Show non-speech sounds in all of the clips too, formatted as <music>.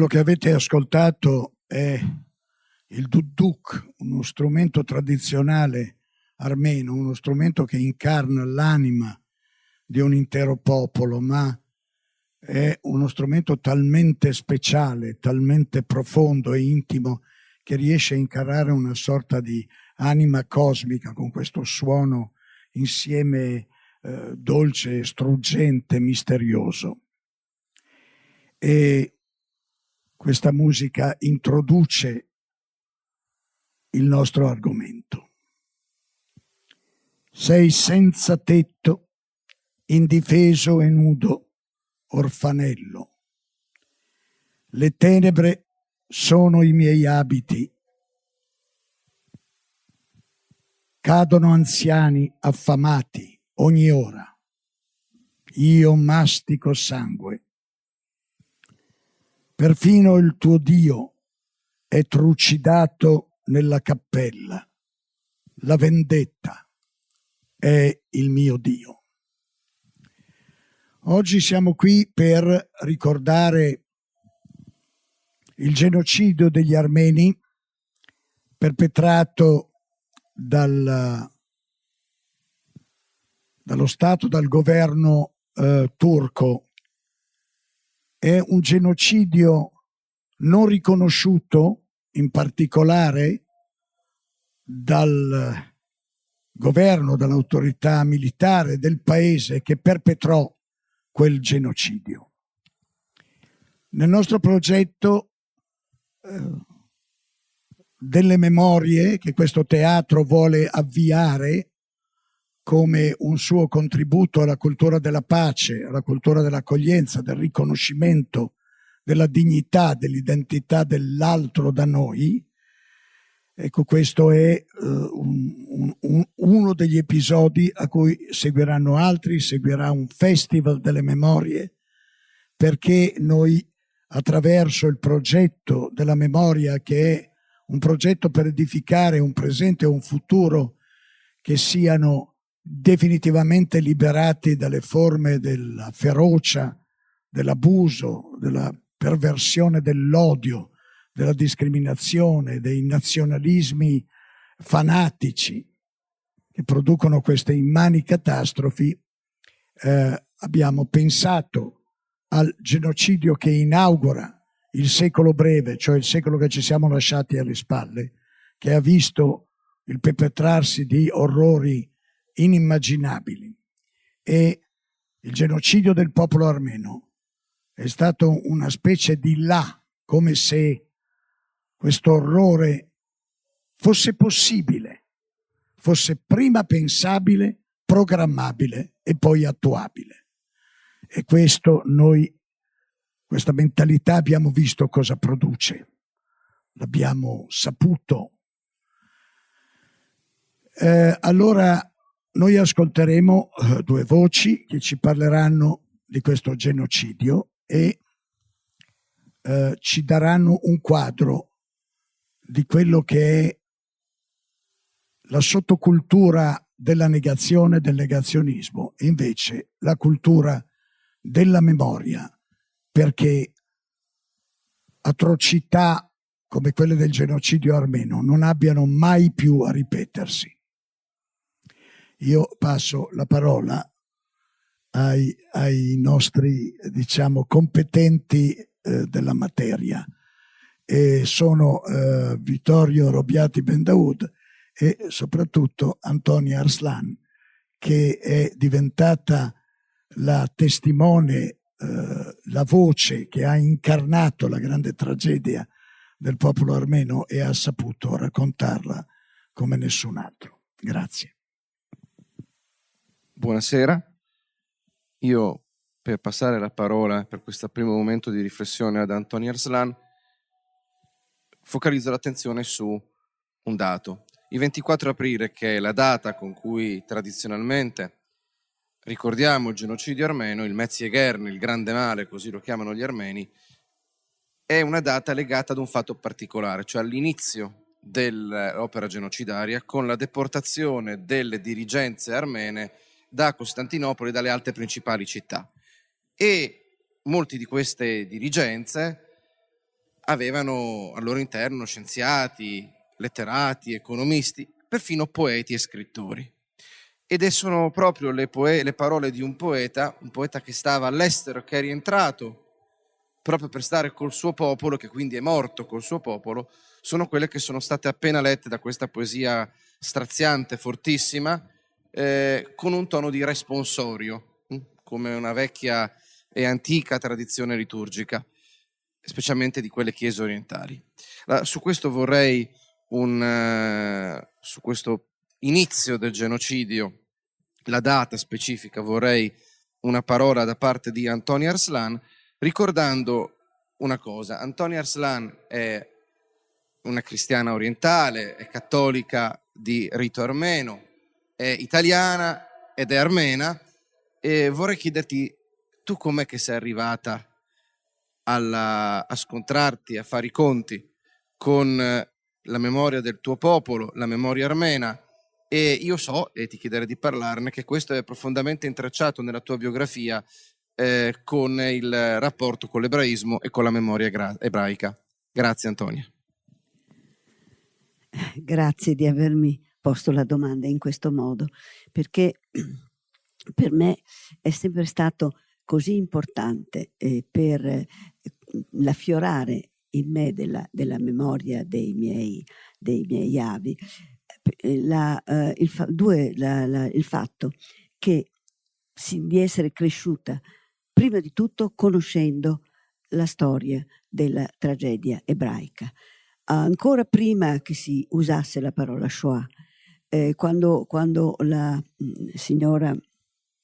Quello che avete ascoltato è il duduk, uno strumento tradizionale armeno, uno strumento che incarna l'anima di un intero popolo, ma è uno strumento talmente speciale, talmente profondo e intimo che riesce a incarnare una sorta di anima cosmica con questo suono insieme eh, dolce, struggente, misterioso. E questa musica introduce il nostro argomento. Sei senza tetto, indifeso e nudo, orfanello. Le tenebre sono i miei abiti. Cadono anziani affamati ogni ora. Io mastico sangue Perfino il tuo Dio è trucidato nella cappella. La vendetta è il mio Dio. Oggi siamo qui per ricordare il genocidio degli armeni perpetrato dal, dallo Stato, dal governo eh, turco è un genocidio non riconosciuto in particolare dal governo, dall'autorità militare del paese che perpetrò quel genocidio. Nel nostro progetto eh, delle memorie che questo teatro vuole avviare come un suo contributo alla cultura della pace, alla cultura dell'accoglienza, del riconoscimento della dignità, dell'identità dell'altro da noi. Ecco, questo è uh, un, un, uno degli episodi a cui seguiranno altri, seguirà un festival delle memorie, perché noi attraverso il progetto della memoria, che è un progetto per edificare un presente e un futuro che siano definitivamente liberati dalle forme della ferocia, dell'abuso, della perversione dell'odio, della discriminazione, dei nazionalismi fanatici che producono queste immani catastrofi, eh, abbiamo pensato al genocidio che inaugura il secolo breve, cioè il secolo che ci siamo lasciati alle spalle, che ha visto il perpetrarsi di orrori inimmaginabili. E il genocidio del popolo armeno è stato una specie di là, come se questo orrore fosse possibile, fosse prima pensabile, programmabile e poi attuabile. E questo noi, questa mentalità abbiamo visto cosa produce, l'abbiamo saputo. Eh, allora noi ascolteremo uh, due voci che ci parleranno di questo genocidio e uh, ci daranno un quadro di quello che è la sottocultura della negazione, del negazionismo, e invece la cultura della memoria, perché atrocità come quelle del genocidio armeno non abbiano mai più a ripetersi. Io passo la parola ai, ai nostri, diciamo, competenti eh, della materia. E sono eh, Vittorio Robiati Bendaud e soprattutto Antonia Arslan, che è diventata la testimone, eh, la voce che ha incarnato la grande tragedia del popolo armeno e ha saputo raccontarla come nessun altro. Grazie. Buonasera. Io, per passare la parola per questo primo momento di riflessione ad Antonio Arslan, focalizzo l'attenzione su un dato. Il 24 aprile, che è la data con cui tradizionalmente ricordiamo il genocidio armeno, il Metzieghern, il grande male, così lo chiamano gli armeni, è una data legata ad un fatto particolare, cioè all'inizio dell'opera genocidaria con la deportazione delle dirigenze armene da Costantinopoli e dalle altre principali città. E molte di queste dirigenze avevano al loro interno scienziati, letterati, economisti, perfino poeti e scrittori. Ed sono proprio le, poe- le parole di un poeta, un poeta che stava all'estero, che è rientrato proprio per stare col suo popolo, che quindi è morto col suo popolo, sono quelle che sono state appena lette da questa poesia straziante, fortissima, eh, con un tono di responsorio, hm? come una vecchia e antica tradizione liturgica, specialmente di quelle chiese orientali. Su questo vorrei un, uh, su questo inizio del genocidio, la data specifica, vorrei una parola da parte di Antonio Arslan, ricordando una cosa. Antonia Arslan è una cristiana orientale, è cattolica di rito armeno, è italiana ed è armena e vorrei chiederti tu com'è che sei arrivata alla, a scontrarti, a fare i conti con la memoria del tuo popolo, la memoria armena e io so, e ti chiederei di parlarne, che questo è profondamente intrecciato nella tua biografia eh, con il rapporto con l'ebraismo e con la memoria gra- ebraica. Grazie Antonia. Grazie di avermi posto la domanda in questo modo, perché <clears throat> per me è sempre stato così importante eh, per eh, l'affiorare in me della, della memoria dei miei, dei miei avi eh, la, uh, il, fa, due, la, la, il, fatto che si, di essere cresciuta prima di tutto conoscendo la storia della tragedia ebraica. Ancora prima che si usasse la parola Shoah, eh, quando, quando, la mm, signora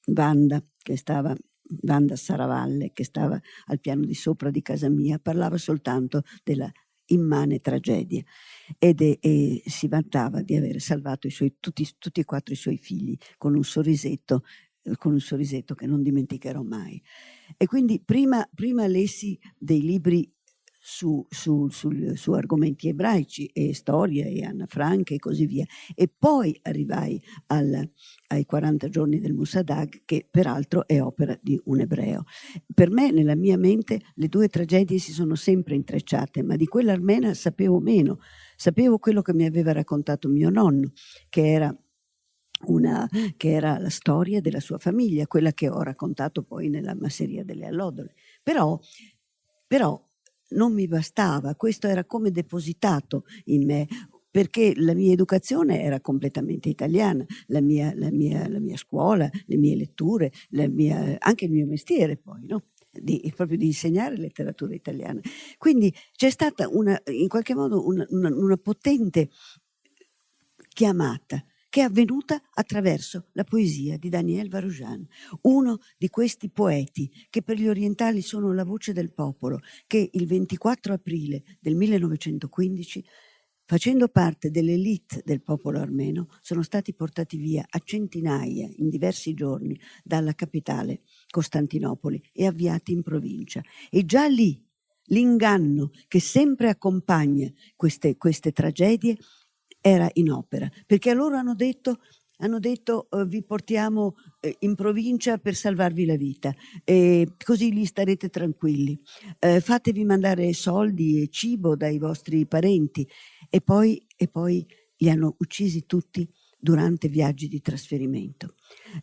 Vanda, che stava Vanda Saravalle, che stava al piano di sopra di casa mia, parlava soltanto della immane tragedia ed è, e si vantava di aver salvato suoi, tutti, tutti, e quattro i suoi figli con un sorrisetto con un sorrisetto che non dimenticherò mai. E quindi prima, prima lessi dei libri su, su, su, su, argomenti ebraici e storia e Anna Frank e così via. E poi arrivai al, ai 40 giorni del Musadag, che peraltro è opera di un ebreo. Per me, nella mia mente, le due tragedie si sono sempre intrecciate, ma di quella armena sapevo meno. Sapevo quello che mi aveva raccontato mio nonno, che era una, che era la storia della sua famiglia, quella che ho raccontato poi nella masseria delle allodole. Però, però non mi bastava, questo era come depositato in me, perché la mia educazione era completamente italiana, la mia, la mia, la mia scuola, le mie letture, mia, anche il mio mestiere poi, no? Di, proprio di insegnare letteratura italiana. Quindi c'è stata una, in qualche modo una, una, una potente chiamata che è avvenuta attraverso la poesia di Daniel Varoujan, uno di questi poeti che per gli orientali sono la voce del popolo, che il 24 aprile del 1915 facendo parte dell'elite del popolo armeno, sono stati portati via a centinaia in diversi giorni dalla capitale Costantinopoli e avviati in provincia. E già lì l'inganno che sempre accompagna queste, queste tragedie era in opera, perché loro hanno detto hanno detto uh, vi portiamo uh, in provincia per salvarvi la vita, e così lì starete tranquilli. Uh, fatevi mandare soldi e cibo dai vostri parenti e poi, e poi li hanno uccisi tutti durante viaggi di trasferimento.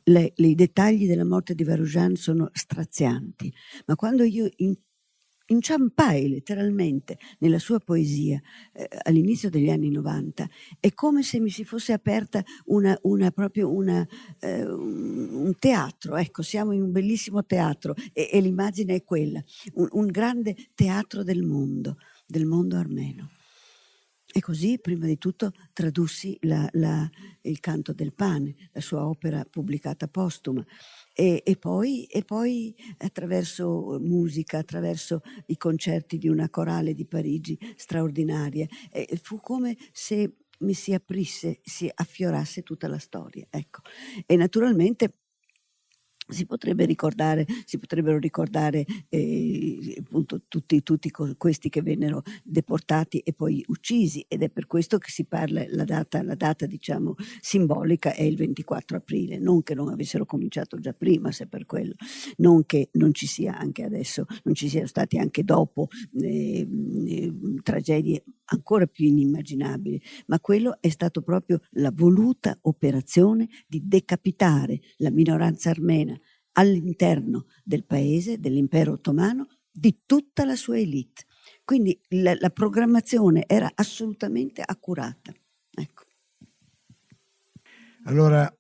Le, le, I dettagli della morte di Varoujan sono strazianti, ma quando io in, inciampai letteralmente nella sua poesia eh, all'inizio degli anni 90 è come se mi si fosse aperta una, una, proprio una, eh, un teatro ecco siamo in un bellissimo teatro e, e l'immagine è quella un, un, grande teatro del mondo del mondo armeno. E così prima di tutto tradussi la, la, il canto del pane la sua opera pubblicata postuma e, e, poi, e, poi, attraverso musica, attraverso i concerti di una corale di Parigi straordinaria, e fu come se mi si aprisse, si affiorasse tutta la storia. Ecco. E naturalmente si, potrebbe ricordare, si potrebbero ricordare eh, appunto tutti, tutti, questi che vennero deportati e poi uccisi. Ed è per questo che si parla, la data, la data diciamo simbolica è il 24 aprile, non che non avessero cominciato già prima se per quello, non che non ci sia anche adesso, non ci siano stati anche dopo eh, eh, tragedie ancora più inimmaginabili, ma quello è stato proprio la voluta operazione di decapitare la minoranza armena all'interno del paese, dell'impero ottomano, di tutta la sua elite. Quindi la, la programmazione era assolutamente accurata. Ecco. Allora,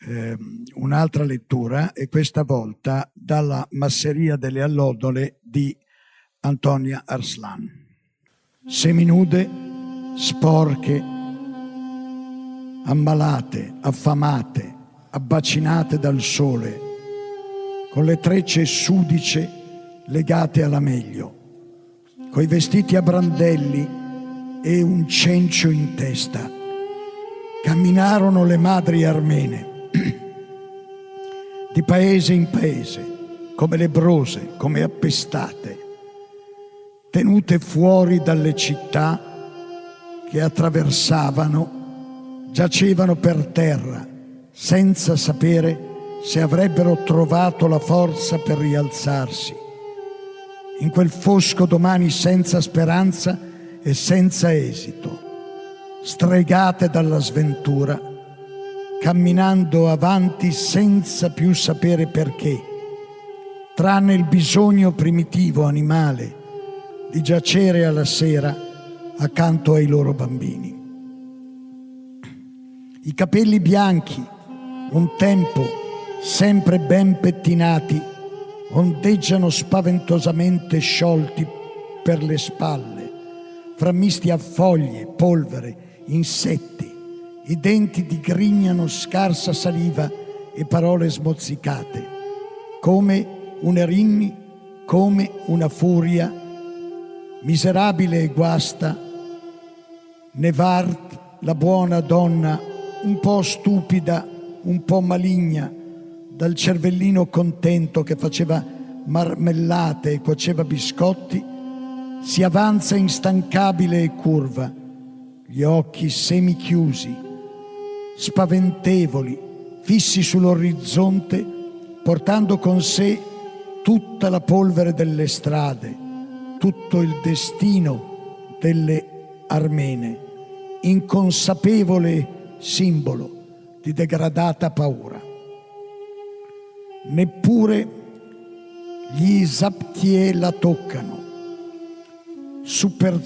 ehm, un'altra lettura e questa volta dalla Masseria delle Allodole di Antonia Arslan seminude, sporche, ammalate, affamate, abbacinate dal sole, con le trecce sudice legate alla meglio, coi vestiti a brandelli e un cencio in testa. Camminarono le madri armene, di paese in paese, come lebrose, come appestate tenute fuori dalle città che attraversavano, giacevano per terra senza sapere se avrebbero trovato la forza per rialzarsi. In quel fosco domani senza speranza e senza esito, stregate dalla sventura, camminando avanti senza più sapere perché, tranne il bisogno primitivo animale di giacere alla sera accanto ai loro bambini. I capelli bianchi, un tempo sempre ben pettinati, ondeggiano spaventosamente sciolti per le spalle, frammisti a foglie, polvere, insetti. I denti digrignano scarsa saliva e parole smozzicate, come un erinni, come una furia miserabile e guasta, Nevart, la buona donna, un po' stupida, un po' maligna, dal cervellino contento che faceva marmellate e cuoceva biscotti, si avanza instancabile e curva, gli occhi semichiusi, spaventevoli, fissi sull'orizzonte, portando con sé tutta la polvere delle strade tutto il destino delle armene, inconsapevole simbolo di degradata paura. Neppure gli Zaptier la toccano, Super,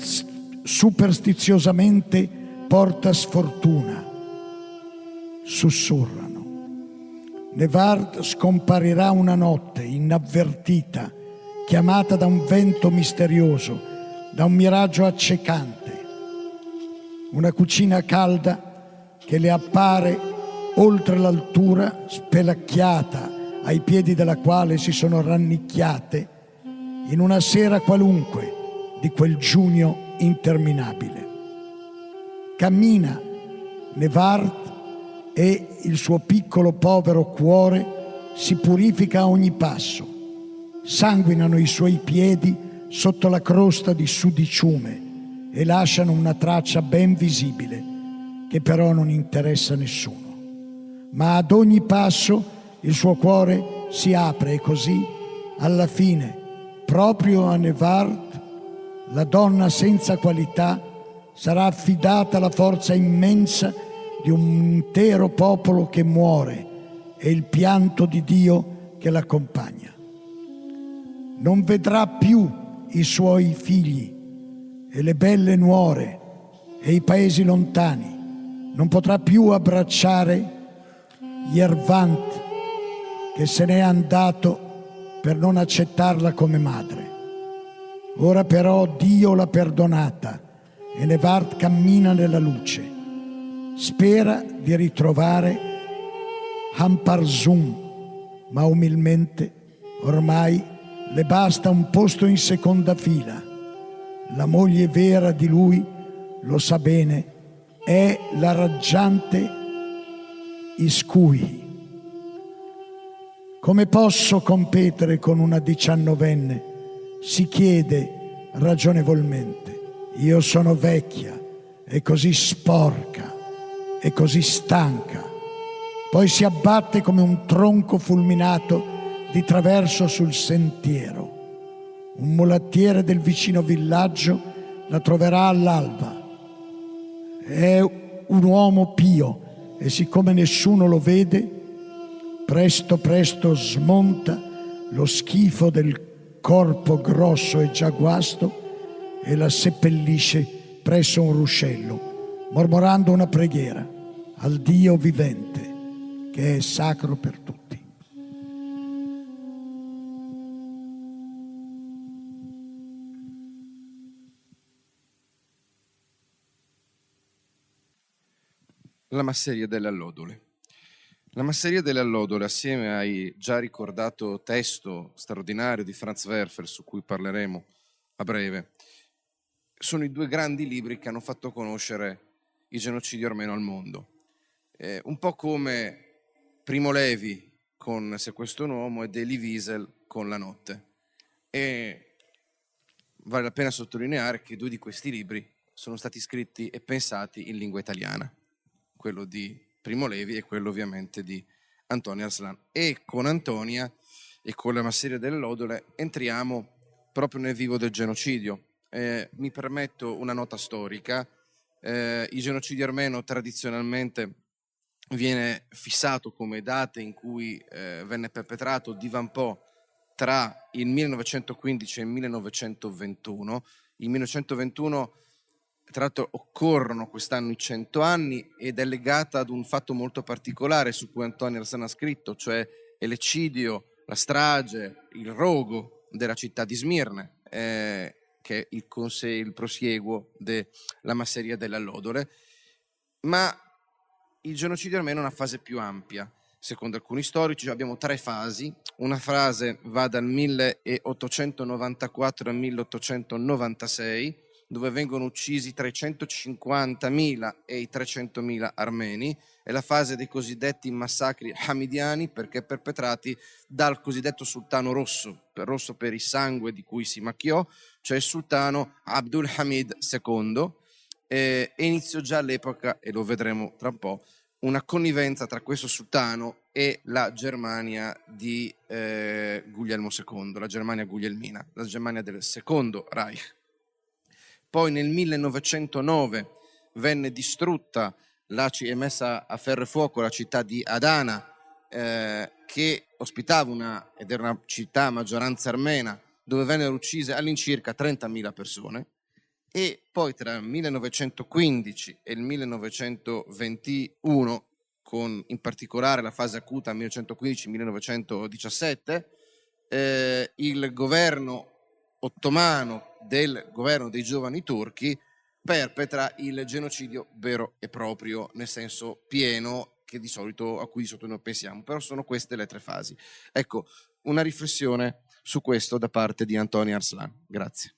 superstiziosamente porta sfortuna, sussurrano. Nevard scomparirà una notte inavvertita chiamata da un vento misterioso, da un miraggio accecante. Una cucina calda che le appare oltre l'altura, spelacchiata ai piedi della quale si sono rannicchiate in una sera qualunque di quel giugno interminabile. Cammina Nevart e il suo piccolo povero cuore si purifica a ogni passo sanguinano i suoi piedi sotto la crosta di sudiciume e lasciano una traccia ben visibile che però non interessa nessuno. Ma ad ogni passo il suo cuore si apre e così, alla fine, proprio a Nevard, la donna senza qualità sarà affidata alla forza immensa di un intero popolo che muore e il pianto di Dio che l'accompagna. Non vedrà più i suoi figli e le belle nuore e i paesi lontani, non potrà più abbracciare Yervant che se n'è andato per non accettarla come madre. Ora però Dio l'ha perdonata e Nevart cammina nella luce. Spera di ritrovare Hamparzum, ma umilmente ormai le basta un posto in seconda fila. La moglie vera di lui, lo sa bene, è la raggiante Iscui. Come posso competere con una diciannovenne? Si chiede ragionevolmente. Io sono vecchia e così sporca e così stanca. Poi si abbatte come un tronco fulminato di traverso sul sentiero. Un mulattiere del vicino villaggio la troverà all'alba. È un uomo pio e siccome nessuno lo vede, presto presto smonta lo schifo del corpo grosso e già guasto e la seppellisce presso un ruscello, mormorando una preghiera al Dio vivente che è sacro per tutti. La masseria delle allodole. La masseria delle allodole, assieme ai già ricordato testo straordinario di Franz Werfer, su cui parleremo a breve, sono i due grandi libri che hanno fatto conoscere i genocidi armeno al mondo. Eh, un po' come Primo Levi con Se questo è un uomo e Elie Wiesel con La notte. E vale la pena sottolineare che due di questi libri sono stati scritti e pensati in lingua italiana, quello di Primo Levi e quello ovviamente di Antonia Arslan. E con Antonia e con la masseria delle lodole entriamo proprio nel vivo del genocidio. Eh, mi permetto una nota storica. Eh, il genocidio armeno tradizionalmente viene fissato come date in cui eh, venne perpetrato di Vampò tra il 1915 e il 1921. Il 1921 tra l'altro occorrono quest'anno i cento anni ed è legata ad un fatto molto particolare su cui Antonio Arsana ha scritto, cioè l'eccidio, la strage, il rogo della città di Smirne, eh, che è il, conse- il prosieguo della masseria dell'allodole, ma il genocidio armeno è una fase più ampia. Secondo alcuni storici abbiamo tre fasi, una fase va dal 1894 al 1896, dove vengono uccisi tra i 150.000 e i 300.000 armeni, è la fase dei cosiddetti massacri hamidiani perché perpetrati dal cosiddetto sultano rosso, rosso per il sangue di cui si macchiò, cioè il sultano Abdul Hamid II, e iniziò già all'epoca, e lo vedremo tra un po', una connivenza tra questo sultano e la Germania di eh, Guglielmo II, la Germania guglielmina, la Germania del secondo Reich. Poi nel 1909 venne distrutta la, e messa a ferro e fuoco la città di Adana, eh, che ospitava una, ed era una città a maggioranza armena, dove vennero uccise all'incirca 30.000 persone. E poi tra il 1915 e il 1921, con in particolare la fase acuta 1915-1917, eh, il governo ottomano del governo dei giovani turchi perpetra il genocidio vero e proprio, nel senso pieno che di solito, a cui di solito noi pensiamo, però sono queste le tre fasi. Ecco, una riflessione su questo da parte di Antonio Arslan. Grazie.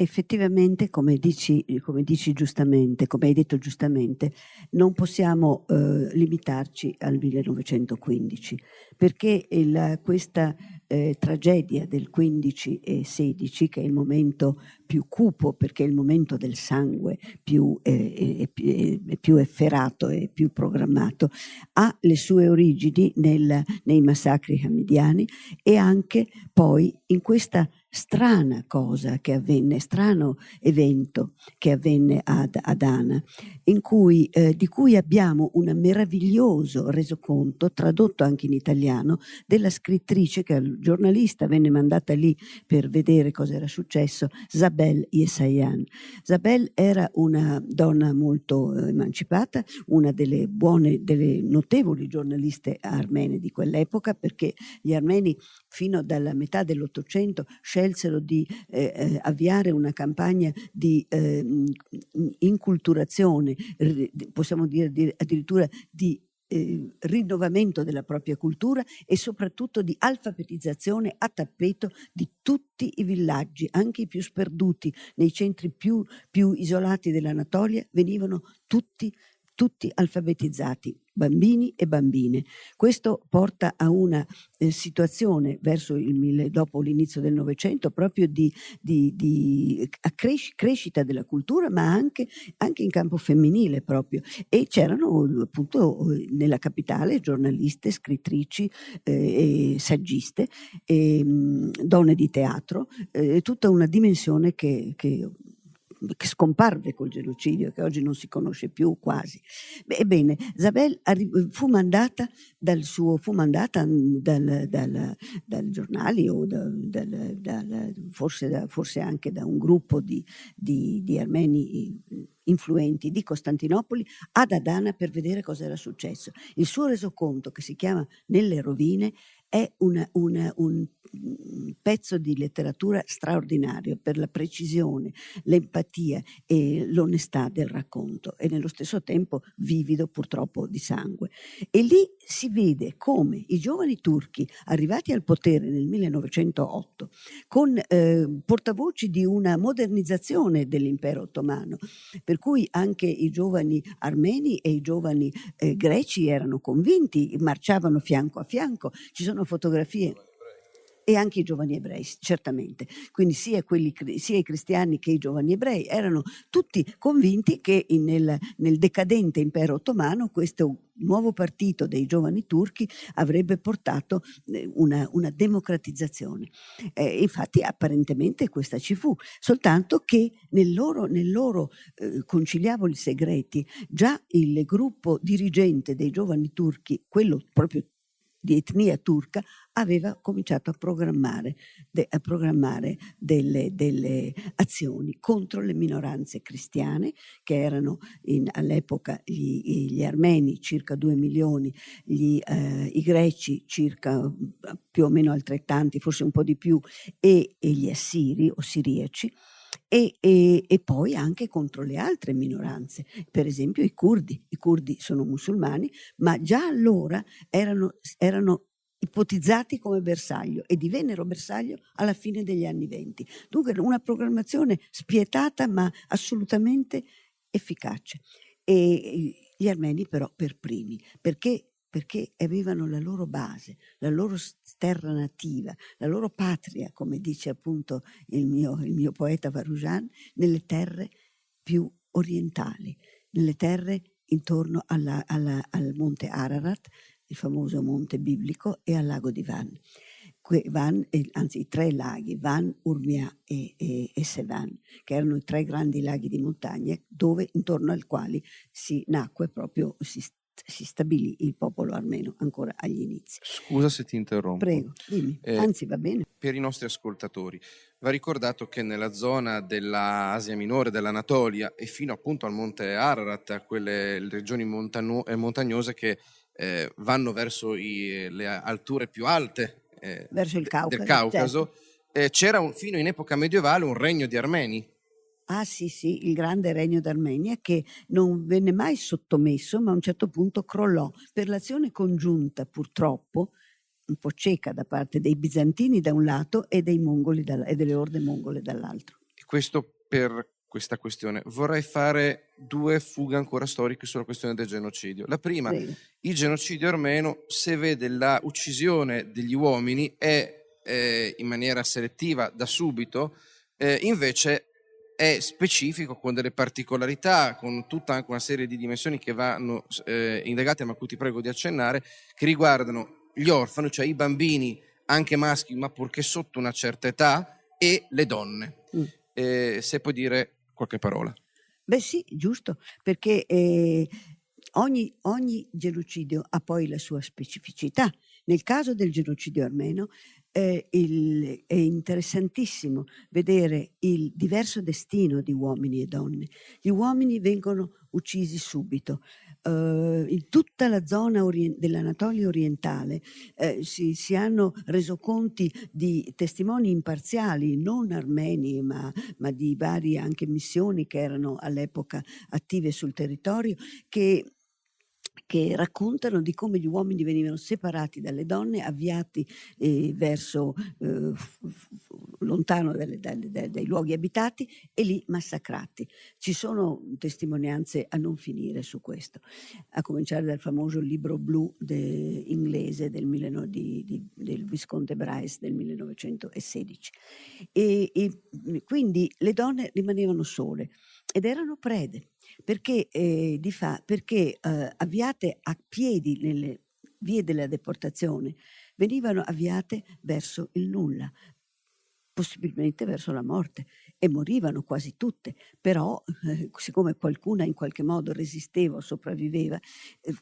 effettivamente, come dici, come dici, giustamente, come hai detto giustamente, non possiamo eh, limitarci al 1915, perché il, questa eh, tragedia del 15 e 16, che è il momento più cupo, perché è il momento del sangue più, eh, è, più efferato e più programmato, ha le sue origini nel, nei massacri hamidiani e anche poi in questa strana cosa che avvenne, strano evento che avvenne ad Adana, cui, eh, di cui abbiamo un meraviglioso resoconto, tradotto anche in italiano, della scrittrice che al giornalista venne mandata lì per vedere cosa era successo, Zabel Yesayan. Zabel era una donna molto eh, emancipata, una delle buone, delle notevoli giornaliste armene di quell'epoca, perché gli armeni fino alla metà dell'Ottocento scelsero di eh, eh, avviare una campagna di eh, inculturazione, possiamo dire addirittura di eh, rinnovamento della propria cultura e soprattutto di alfabetizzazione a tappeto di tutti i villaggi, anche i più sperduti, nei centri più, più isolati dell'Anatolia, venivano tutti, tutti alfabetizzati bambini e bambine. Questo porta a una eh, situazione verso il, dopo l'inizio del Novecento proprio di, di, di cres- crescita della cultura, ma anche, anche, in campo femminile proprio. E c'erano appunto nella capitale giornaliste, scrittrici eh, saggiste, e, mh, donne di teatro, eh, tutta una dimensione che, che che scomparve col genocidio, che oggi non si conosce più quasi. Ebbene, Zabel fu mandata dal suo, fu mandata dal, dal, dal giornali o dal, forse, forse, anche da un gruppo di, di, di armeni influenti di Costantinopoli ad Adana per vedere cosa era successo. Il suo resoconto, che si chiama Nelle rovine, è una, una, un pezzo di letteratura straordinario per la precisione, l'empatia e l'onestà del racconto e nello stesso tempo vivido purtroppo di sangue. E lì si vede come i giovani turchi arrivati al potere nel 1908 con eh, portavoci di una modernizzazione dell'impero ottomano, per cui anche i giovani armeni e i giovani eh, greci erano convinti, marciavano fianco a fianco, ci sono fotografie e anche i giovani ebrei, certamente. Quindi sia, quelli, sia, i cristiani che i giovani ebrei erano tutti convinti che nel, nel decadente impero ottomano questo nuovo partito dei giovani turchi avrebbe portato eh, una, una democratizzazione. Eh, infatti apparentemente questa ci fu, soltanto che nel loro, nel loro eh, conciliaboli segreti già il gruppo dirigente dei giovani turchi, quello proprio di etnia turca aveva cominciato a programmare, de, a programmare delle, delle, azioni contro le minoranze cristiane che erano in, all'epoca gli, gli, armeni circa 2 milioni, gli, eh, i greci circa più o meno altrettanti, forse un po' di più, e, e gli assiri o siriaci. E, e, e, poi anche contro le altre minoranze, per esempio i curdi. I curdi sono musulmani, ma già allora erano, erano ipotizzati come bersaglio e divennero bersaglio alla fine degli anni venti. Dunque una programmazione spietata ma assolutamente efficace. E gli armeni però per primi, perché perché avevano la loro base, la loro terra nativa, la loro patria, come dice appunto il mio, il mio poeta Varujan, nelle terre più orientali, nelle terre intorno alla, alla, al monte Ararat, il famoso monte biblico, e al lago di Van. Van, anzi i tre laghi, Van, Urmia e, e, e, Sevan, che erano i tre grandi laghi di montagna dove, intorno ai quali si nacque proprio, si si stabilì il popolo armeno ancora agli inizi. Scusa se ti interrompo. Prego, dimmi. Eh, Anzi, va bene. Per i nostri ascoltatori, va ricordato che nella zona dell'Asia Minore, dell'Anatolia e fino appunto al monte Ararat, a quelle regioni montano- eh, montagnose che eh, vanno verso i, le alture più alte eh, verso il Caucaso, del Caucaso, certo. Eh, c'era un, fino in epoca medievale un regno di armeni Ah sì, sì, il grande regno d'Armenia che non venne mai sottomesso, ma a un certo punto crollò per l'azione congiunta, purtroppo, un po' cieca da parte dei bizantini da un lato e, mongoli da, e delle orde mongole dall'altro. Questo per questa questione. Vorrei fare due fughe ancora storiche sulla questione del genocidio. La prima, Prego. il genocidio armeno, se vede la uccisione degli uomini, è eh, in maniera selettiva da subito, eh, invece è specifico con delle particolarità, con tutta anche una serie di dimensioni che vanno eh, indagate, ma a cui ti prego di accennare, che riguardano gli orfani, cioè i bambini, anche maschi, ma purché sotto una certa età, e le donne. Mm. Eh, se puoi dire qualche parola. Beh sì, giusto, perché eh, ogni, ogni genocidio ha poi la sua specificità. Nel caso del genocidio armeno eh, il, è interessantissimo vedere il diverso destino di uomini e donne. Gli uomini vengono uccisi subito. Uh, in tutta la zona orient- dell'Anatolia orientale eh, si, si, hanno reso conti di testimoni imparziali, non armeni, ma, ma, di varie anche missioni che erano all'epoca attive sul territorio, che che raccontano di come gli uomini venivano separati dalle donne, avviati eh, verso eh, lontano dalle, dalle, dai, dai luoghi abitati e lì massacrati. Ci sono testimonianze a non finire su questo, a cominciare dal famoso libro blu de, inglese del, di, di, del Visconte Bryce del 1916. E, e quindi le donne rimanevano sole ed erano prede perché, eh, di fa, perché eh, avviate a piedi nelle vie della deportazione venivano avviate verso il nulla, possibilmente verso la morte e morivano quasi tutte, però eh, siccome qualcuna in qualche modo resisteva o sopravviveva, eh,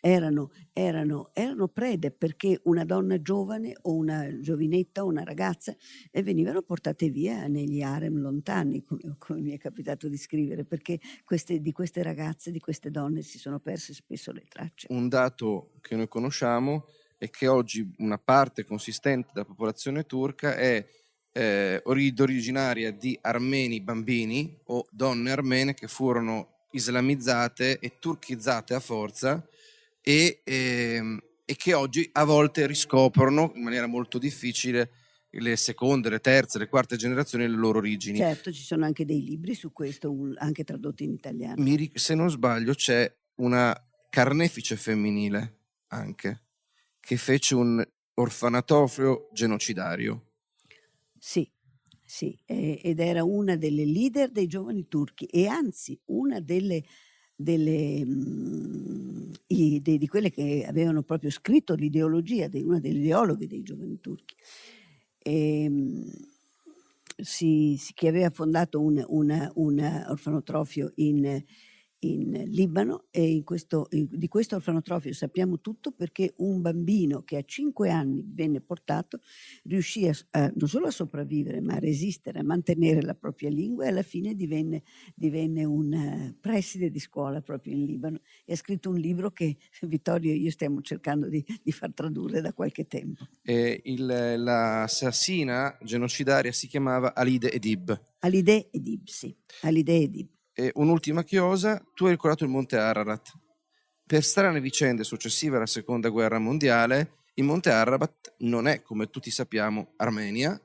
erano, erano, erano, prede perché una donna giovane o una giovinetta o una ragazza venivano portate via negli harem lontani, come, come, mi è capitato di scrivere, perché queste, di queste ragazze, di queste donne si sono perse spesso le tracce. Un dato che noi conosciamo è che oggi una parte consistente della popolazione turca è eh, originaria di armeni bambini o donne armene che furono islamizzate e turchizzate a forza e, ehm, e che oggi a volte riscoprono in maniera molto difficile le seconde, le terze, le quarte generazioni le loro origini. Certo, ci sono anche dei libri su questo, anche tradotti in italiano. Mi, se non sbaglio c'è una carnefice femminile anche, che fece un orfanatorio genocidario. Sì, sì, ed era una delle leader dei giovani turchi e anzi una delle delle, mh, i, de, di quelle che avevano proprio scritto l'ideologia, di una delle ideologhe dei giovani turchi. E, mh, si, si, che aveva fondato un, una, un orfanotrofio in, in Libano e in questo, di questo orfanotrofio sappiamo tutto perché un bambino che a cinque anni venne portato riuscì a, a, non solo a sopravvivere ma a resistere, a mantenere la propria lingua e alla fine divenne, divenne un uh, preside di scuola proprio in Libano e ha scritto un libro che <laughs> Vittorio e io stiamo cercando di, di far tradurre da qualche tempo. E il, l'assassina genocidaria si chiamava Alide Edib. Alide Edib, sì. Alide Edib. E un'ultima chiosa, tu hai ricordato il Monte Ararat. Per strane vicende successive alla Seconda Guerra Mondiale, il Monte Ararat non è, come tutti sappiamo, Armenia,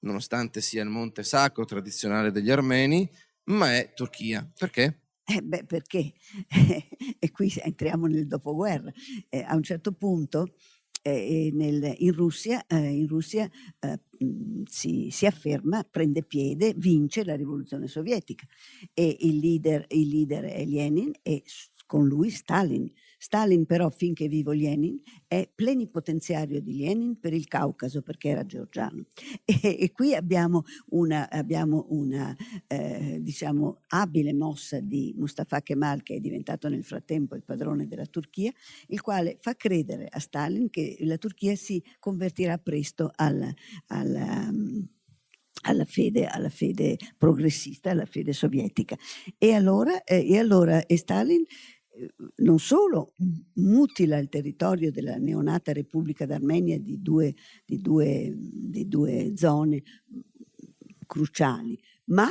nonostante sia il monte sacro tradizionale degli armeni, ma è Turchia. Perché? Eh beh, perché? <laughs> e qui entriamo nel dopoguerra. Eh, a un certo punto eh, nel, in Russia, eh, in Russia eh, si, si, afferma, prende piede, vince la rivoluzione sovietica e il leader, il leader è Lenin e con lui Stalin. Stalin però, finché vivo Lenin, è plenipotenziario di Lenin per il Caucaso perché era georgiano. E, e qui abbiamo una, abbiamo una eh, diciamo, abile mossa di Mustafa Kemal, che è diventato nel frattempo il padrone della Turchia, il quale fa credere a Stalin che la Turchia si convertirà presto al, al um, alla fede, alla fede, progressista, alla fede sovietica. E allora, eh, e allora e Stalin non solo mutila il territorio della neonata Repubblica d'Armenia di due, di due, di due zone cruciali, ma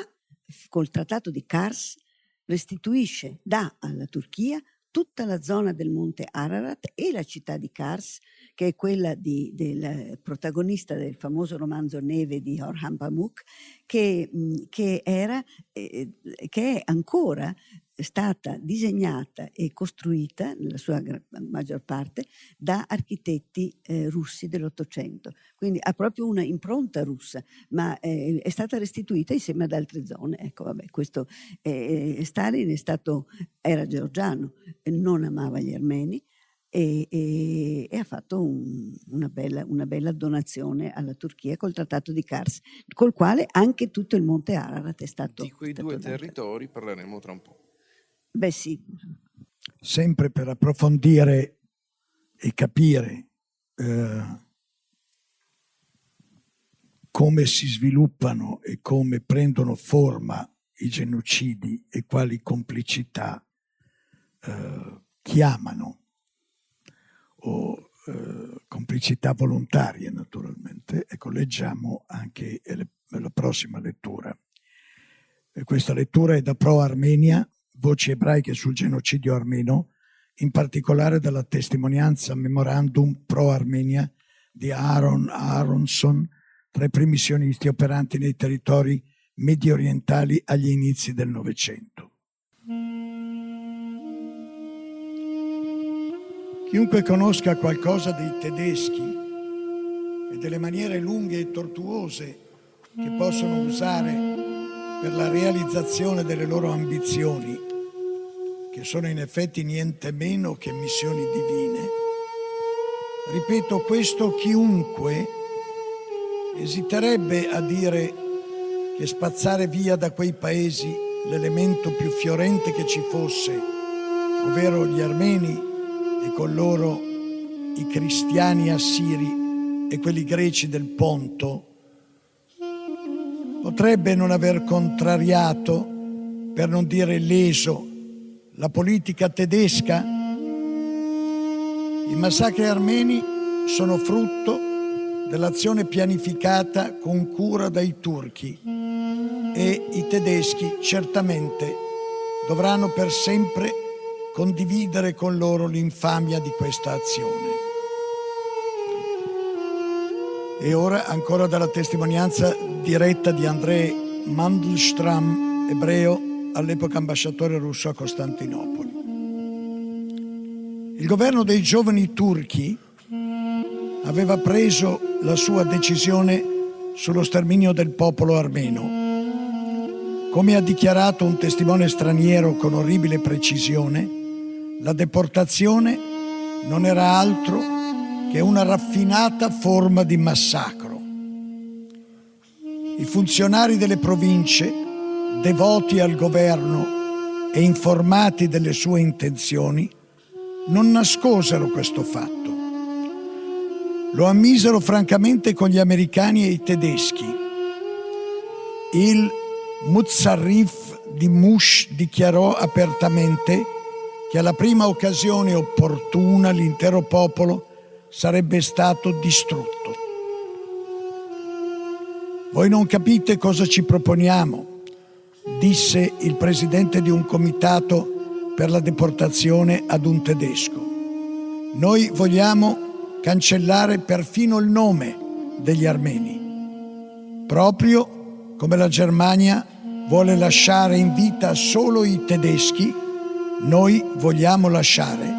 col trattato di Kars restituisce, dà alla Turchia tutta la zona del monte Ararat e la città di Kars, che è quella di, del protagonista del famoso romanzo Neve di Orhan Pamuk, che, che, era, eh, che è ancora stata disegnata e costruita, nella sua maggior parte, da architetti eh, russi dell'Ottocento. Quindi ha proprio una impronta russa, ma eh, è stata restituita insieme ad altre zone. Ecco, vabbè, questo, eh, Stalin stato, era georgiano, non amava gli armeni, e, e, e, ha fatto un, una, bella, una, bella, donazione alla Turchia col trattato di Kars, col quale anche tutto il Monte Ararat è stato. Di quei stato due dato. territori parleremo tra un po'. Beh sì. Sempre per approfondire e capire eh, come si sviluppano e come prendono forma i genocidi e quali complicità eh, chiamano, o eh, complicità volontarie naturalmente, ecco, leggiamo anche la prossima lettura. E questa lettura è da Pro Armenia, voci ebraiche sul genocidio armeno, in particolare dalla testimonianza Memorandum Pro Armenia di Aaron Aronson, tra i primi sionisti operanti nei territori medio orientali agli inizi del Novecento. Chiunque conosca qualcosa dei tedeschi e delle maniere lunghe e tortuose che possono usare per la realizzazione delle loro ambizioni, che sono in effetti niente meno che missioni divine, ripeto questo chiunque esiterebbe a dire che spazzare via da quei paesi l'elemento più fiorente che ci fosse, ovvero gli armeni, e con loro i cristiani assiri e quelli greci del Ponto, potrebbe non aver contrariato, per non dire leso, la politica tedesca? I massacri armeni sono frutto dell'azione pianificata con cura dai turchi e i tedeschi certamente dovranno per sempre condividere con loro l'infamia di questa azione. E ora ancora dalla testimonianza diretta di Andrei Mandelstram, ebreo, all'epoca ambasciatore russo a Costantinopoli. Il governo dei giovani turchi aveva preso la sua decisione sullo sterminio del popolo armeno. Come ha dichiarato un testimone straniero con orribile precisione, la deportazione non era altro che una raffinata forma di massacro. I funzionari delle province, devoti al governo e informati delle sue intenzioni, non nascosero questo fatto. Lo ammisero francamente con gli americani e i tedeschi. Il Muzzarrif di Mush dichiarò apertamente che alla prima occasione opportuna l'intero popolo sarebbe stato distrutto. Voi non capite cosa ci proponiamo, disse il presidente di un comitato per la deportazione ad un tedesco. Noi vogliamo cancellare perfino il nome degli armeni, proprio come la Germania vuole lasciare in vita solo i tedeschi noi vogliamo lasciare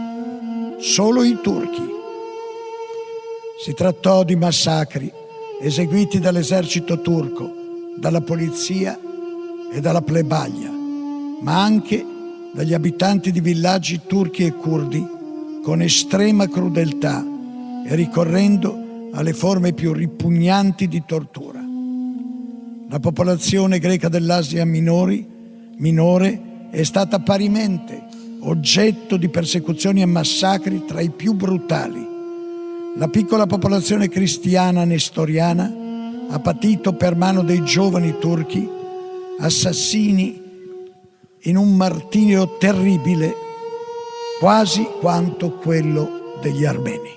solo i turchi. Si trattò di massacri eseguiti dall'esercito turco, dalla polizia e dalla plebaglia, ma anche dagli abitanti di villaggi turchi e curdi con estrema crudeltà e ricorrendo alle forme più ripugnanti di tortura. La popolazione greca dell'Asia minori, minore è stata parimente oggetto di persecuzioni e massacri tra i più brutali. La piccola popolazione cristiana nestoriana ha patito per mano dei giovani turchi assassini in un martirio terribile, quasi quanto quello degli armeni.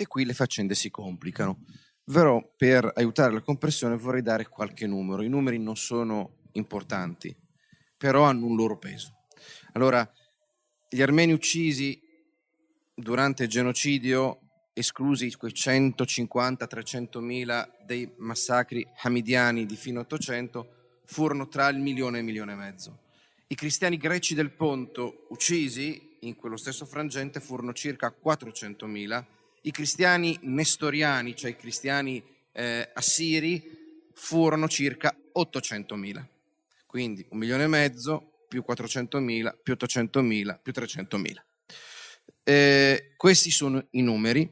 E qui le faccende si complicano. Però per aiutare la compressione vorrei dare qualche numero. I numeri non sono importanti, però hanno un loro peso. Allora, gli armeni uccisi durante il genocidio, esclusi quei 150-300 mila dei massacri hamidiani di fine 800, furono tra il milione e il milione e mezzo. I cristiani greci del Ponto uccisi in quello stesso frangente furono circa 400 mila i cristiani nestoriani, cioè i cristiani eh, assiri, furono circa 800.000. Quindi un milione e mezzo più 400.000 più 800.000 più 300.000. Eh, questi sono i numeri.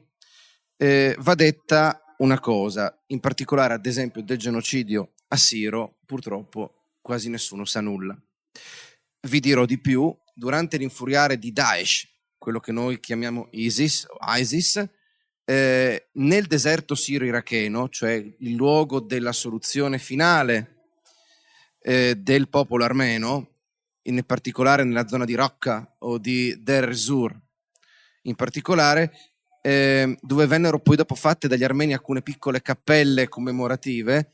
Eh, va detta una cosa, in particolare ad esempio del genocidio assiro, purtroppo quasi nessuno sa nulla. Vi dirò di più, durante l'infuriare di Daesh, quello che noi chiamiamo ISIS ISIS, eh, nel deserto siro-iracheno, cioè il luogo della soluzione finale eh, del popolo armeno, in particolare nella zona di Rocca o di Der Zur, in particolare, eh, dove vennero poi dopo fatte dagli armeni alcune piccole cappelle commemorative,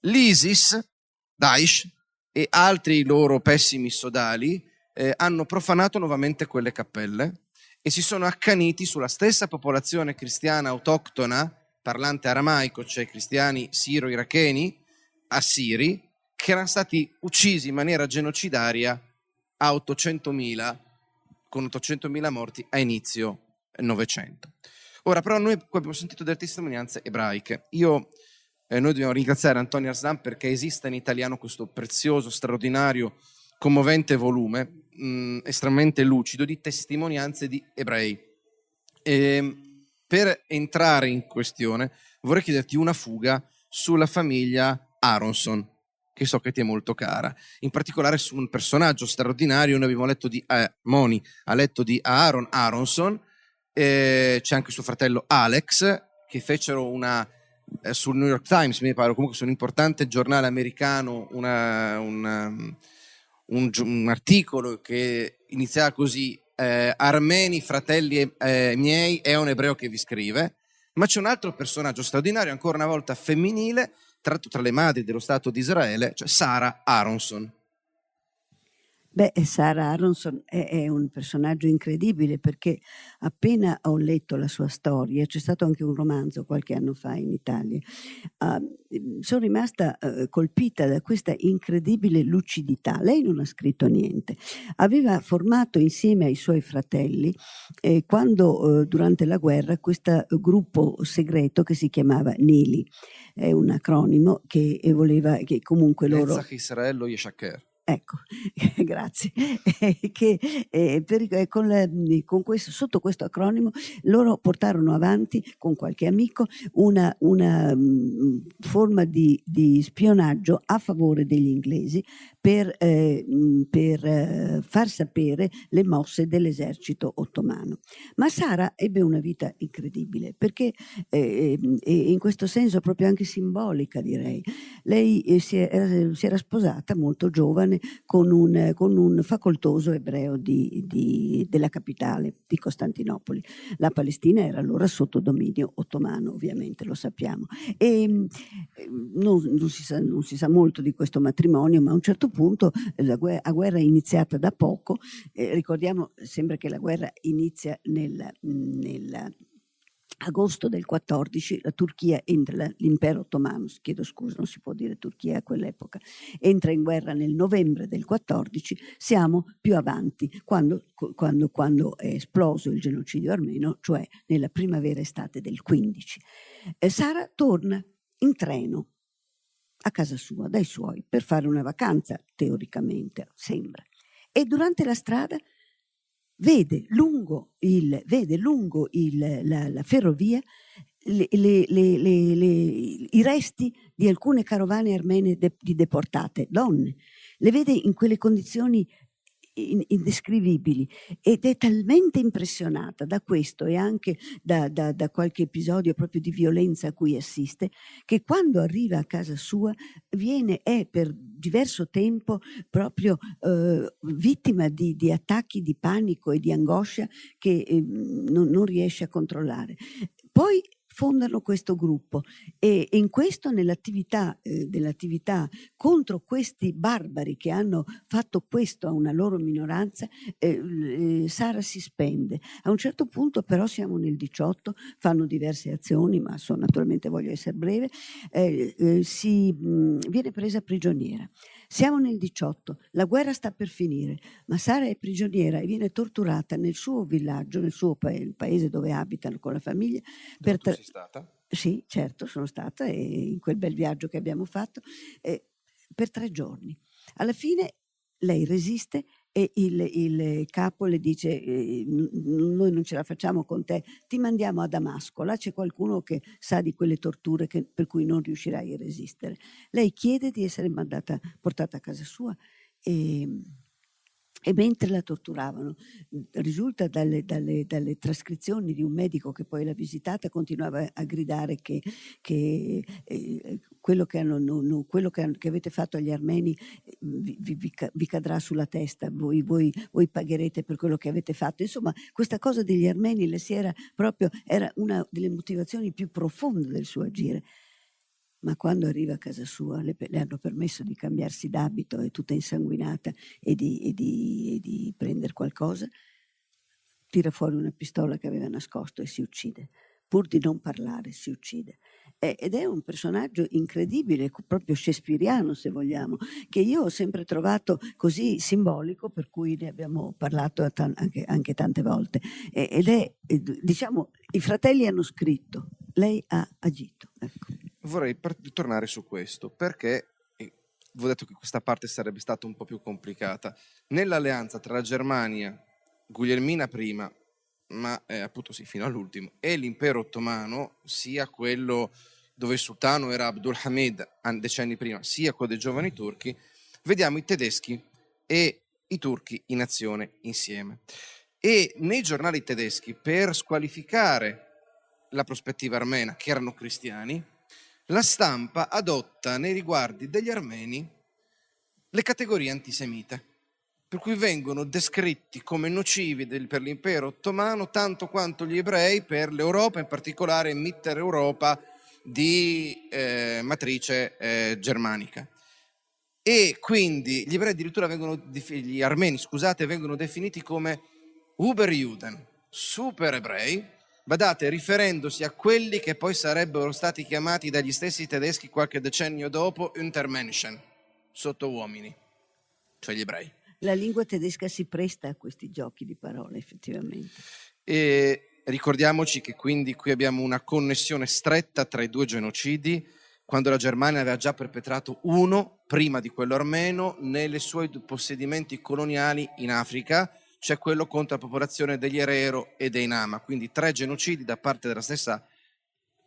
l'ISIS, Daesh e altri loro pessimi sodali eh, hanno profanato nuovamente quelle cappelle e si sono accaniti sulla stessa popolazione cristiana autoctona, parlante aramaico, cioè cristiani siro-iracheni, assiri, che erano stati uccisi in maniera genocidaria a 800.000, con 800.000 morti a inizio Novecento. Ora, però, noi abbiamo sentito delle testimonianze ebraiche. Io, eh, noi dobbiamo ringraziare Antonio Arslan perché esiste in italiano questo prezioso, straordinario, commovente volume, mh, estremamente lucido, di testimonianze di ebrei. E, ehm, per entrare in questione, vorrei chiederti una fuga sulla famiglia Aronson, che so che ti è molto cara, in particolare su un personaggio straordinario. Noi abbiamo letto di eh, Moni, ha letto di Aaron Aronson, eh, c'è anche suo fratello Alex, che fecero una eh, sul New York Times, mi pare, comunque su un importante giornale americano, una, una, un, un, articolo che iniziava così: eh, Armeni, fratelli eh, miei, è un ebreo che vi scrive. Ma c'è un altro personaggio straordinario, ancora una volta femminile, tratto tra le madri dello Stato di Israele, cioè Sara Aronson. Beh, Sarah Aronson è, è, un personaggio incredibile perché appena ho letto la sua storia, c'è stato anche un romanzo qualche anno fa in Italia, uh, sono rimasta uh, colpita da questa incredibile lucidità. Lei non ha scritto niente, aveva formato insieme ai suoi fratelli eh, quando uh, durante la guerra questo gruppo segreto che si chiamava Nili, è un acronimo che voleva che comunque loro... Israel Yeshaker Ecco, <laughs> grazie. che, eh, per, eh, con, con questo, sotto questo acronimo loro portarono avanti con qualche amico una, una mh, forma di, di, spionaggio a favore degli inglesi per, eh, per eh, far sapere le mosse dell'esercito ottomano. Ma Sara ebbe una vita incredibile perché eh, in questo senso proprio anche simbolica direi. Lei eh, si era, si era sposata molto giovane con un, con un facoltoso ebreo di, di, della capitale, di Costantinopoli. La Palestina era allora sotto dominio ottomano, ovviamente, lo sappiamo. E ehm, non, non, si sa, non, si sa, molto di questo matrimonio, ma a un certo la guerra, la guerra è iniziata da poco. Eh, ricordiamo, sembra che la guerra inizia nel, nel agosto del 14 la Turchia entra, l'impero ottomano, chiedo scusa, non si può dire Turchia a quell'epoca, entra in guerra nel novembre del 14, siamo più avanti, quando, quando, quando è esploso il genocidio armeno, cioè nella primavera-estate del 15. E Sara torna in treno a casa sua, dai suoi, per fare una vacanza, teoricamente, sembra. E durante la strada vede lungo, il, vede lungo il, la, la, ferrovia le, le, le, i resti di alcune carovane armene de, di deportate, donne. Le vede in quelle condizioni indescrivibili ed è talmente impressionata da questo e anche da, da, da, qualche episodio proprio di violenza a cui assiste che quando arriva a casa sua viene, è per diverso tempo proprio eh, vittima di, di, attacchi di panico e di angoscia che eh, non, non riesce a controllare. Poi fondano questo gruppo e, in questo nell'attività, eh, dell'attività contro questi barbari che hanno fatto questo a una loro minoranza, eh, eh, Sara si spende. A un certo punto però siamo nel 18, fanno diverse azioni, ma so, naturalmente voglio essere breve, eh, eh, si mh, viene presa prigioniera. Siamo nel 18, la guerra sta per finire, ma Sara è prigioniera e viene torturata nel suo villaggio, nel suo paese, paese dove abitano con la famiglia. Per tra- sei stata? Sì, certo, sono stata in quel bel viaggio che abbiamo fatto eh, per tre giorni. Alla fine lei resiste e il, il capo le dice eh, noi non ce la facciamo con te, ti mandiamo a Damasco, là c'è qualcuno che sa di quelle torture che, per cui non riuscirai a resistere. Lei chiede di essere mandata, portata a casa sua e, e mentre la torturavano, risulta dalle, dalle, dalle, trascrizioni di un medico che poi l'ha visitata, continuava a gridare che, che eh, quello, che, hanno, no, no, quello che, che, avete fatto agli armeni eh, vi, vi, vi cadrà sulla testa, voi, voi, voi, pagherete per quello che avete fatto. Insomma, questa cosa degli armeni le si era proprio, era una delle motivazioni più profonde del suo agire ma quando arriva a casa sua le, le hanno permesso di cambiarsi d'abito, è tutta insanguinata e di, e di, e di prendere qualcosa, tira fuori una pistola che aveva nascosto e si uccide. Pur di non parlare, si uccide. ed è un personaggio incredibile, proprio shakespeariano se vogliamo, che io ho sempre trovato così simbolico, per cui ne abbiamo parlato anche, anche tante volte. ed è, diciamo, i fratelli hanno scritto, lei ha agito. Ecco vorrei tornare su questo perché vi ho detto che questa parte sarebbe stata un po' più complicata. Nell'alleanza tra la Germania, Guglielmina prima, ma eh, appunto sì, fino all'ultimo, e l'impero ottomano, sia quello dove il sultano era Abdul Hamid decenni prima, sia quello dei giovani turchi, vediamo i tedeschi e i turchi in azione insieme. E nei giornali tedeschi, per squalificare la prospettiva armena, che erano cristiani, la stampa adotta nei riguardi degli armeni le categorie antisemite, per cui vengono descritti come nocivi del, per l'impero ottomano tanto quanto gli ebrei per l'Europa, in particolare Mitteleuropa di eh, matrice eh, germanica. E quindi gli ebrei addirittura vengono, gli armeni, scusate, vengono definiti come Uberjuden, super ebrei, badate, riferendosi a quelli che poi sarebbero stati chiamati dagli stessi tedeschi qualche decennio dopo Untermenschen, sotto uomini, cioè gli ebrei. La lingua tedesca si presta a questi giochi di parole, effettivamente. E ricordiamoci che quindi qui abbiamo una connessione stretta tra i due genocidi, quando la Germania aveva già perpetrato uno, prima di quello armeno, nei suoi possedimenti coloniali in Africa, c'è quello contro la popolazione degli Herero e dei Nama, quindi tre genocidi da parte della stessa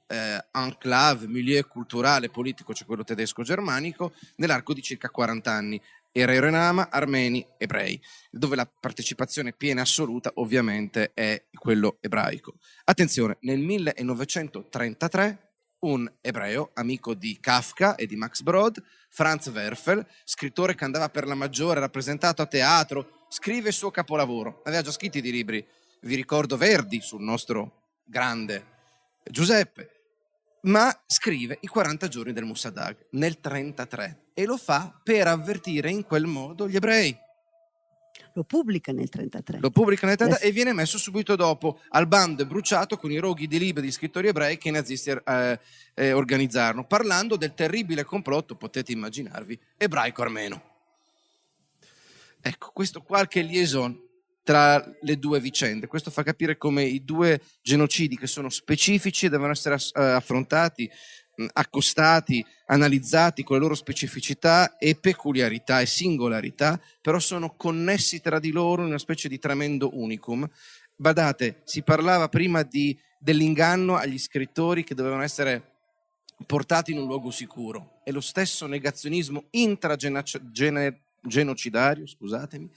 eh, enclave, milieu culturale, politico, cioè quello tedesco-germanico, nell'arco di circa 40 anni. Herero e Nama, armeni, ebrei, dove la partecipazione piena e assoluta ovviamente è quello ebraico. Attenzione, nel 1933 un ebreo, amico di Kafka e di Max Brod, Franz Werfel, scrittore che andava per la maggiore, rappresentato a teatro, scrive il suo capolavoro. Aveva già scritto di libri, vi ricordo Verdi sul nostro grande Giuseppe, ma scrive i 40 giorni del Musadag nel 33 e lo fa per avvertire in quel modo gli ebrei. Lo pubblica nel 33. Lo pubblica nel 33 e viene messo subito dopo al bando e bruciato con i roghi di libri di scrittori ebrei che i nazisti eh, eh, organizzarono, parlando del terribile complotto, potete immaginarvi, ebraico-armeno. Ecco, questo qualche liaison tra le due vicende. Questo fa capire come i due genocidi che sono specifici devono essere eh, affrontati, accostati, analizzati con le loro specificità e peculiarità e singolarità, però sono connessi tra di loro in una specie di tremendo unicum. Badate, si parlava prima di, dell'inganno agli scrittori che dovevano essere portati in un luogo sicuro. E lo stesso negazionismo intragenerazione genocidario, scusatemi,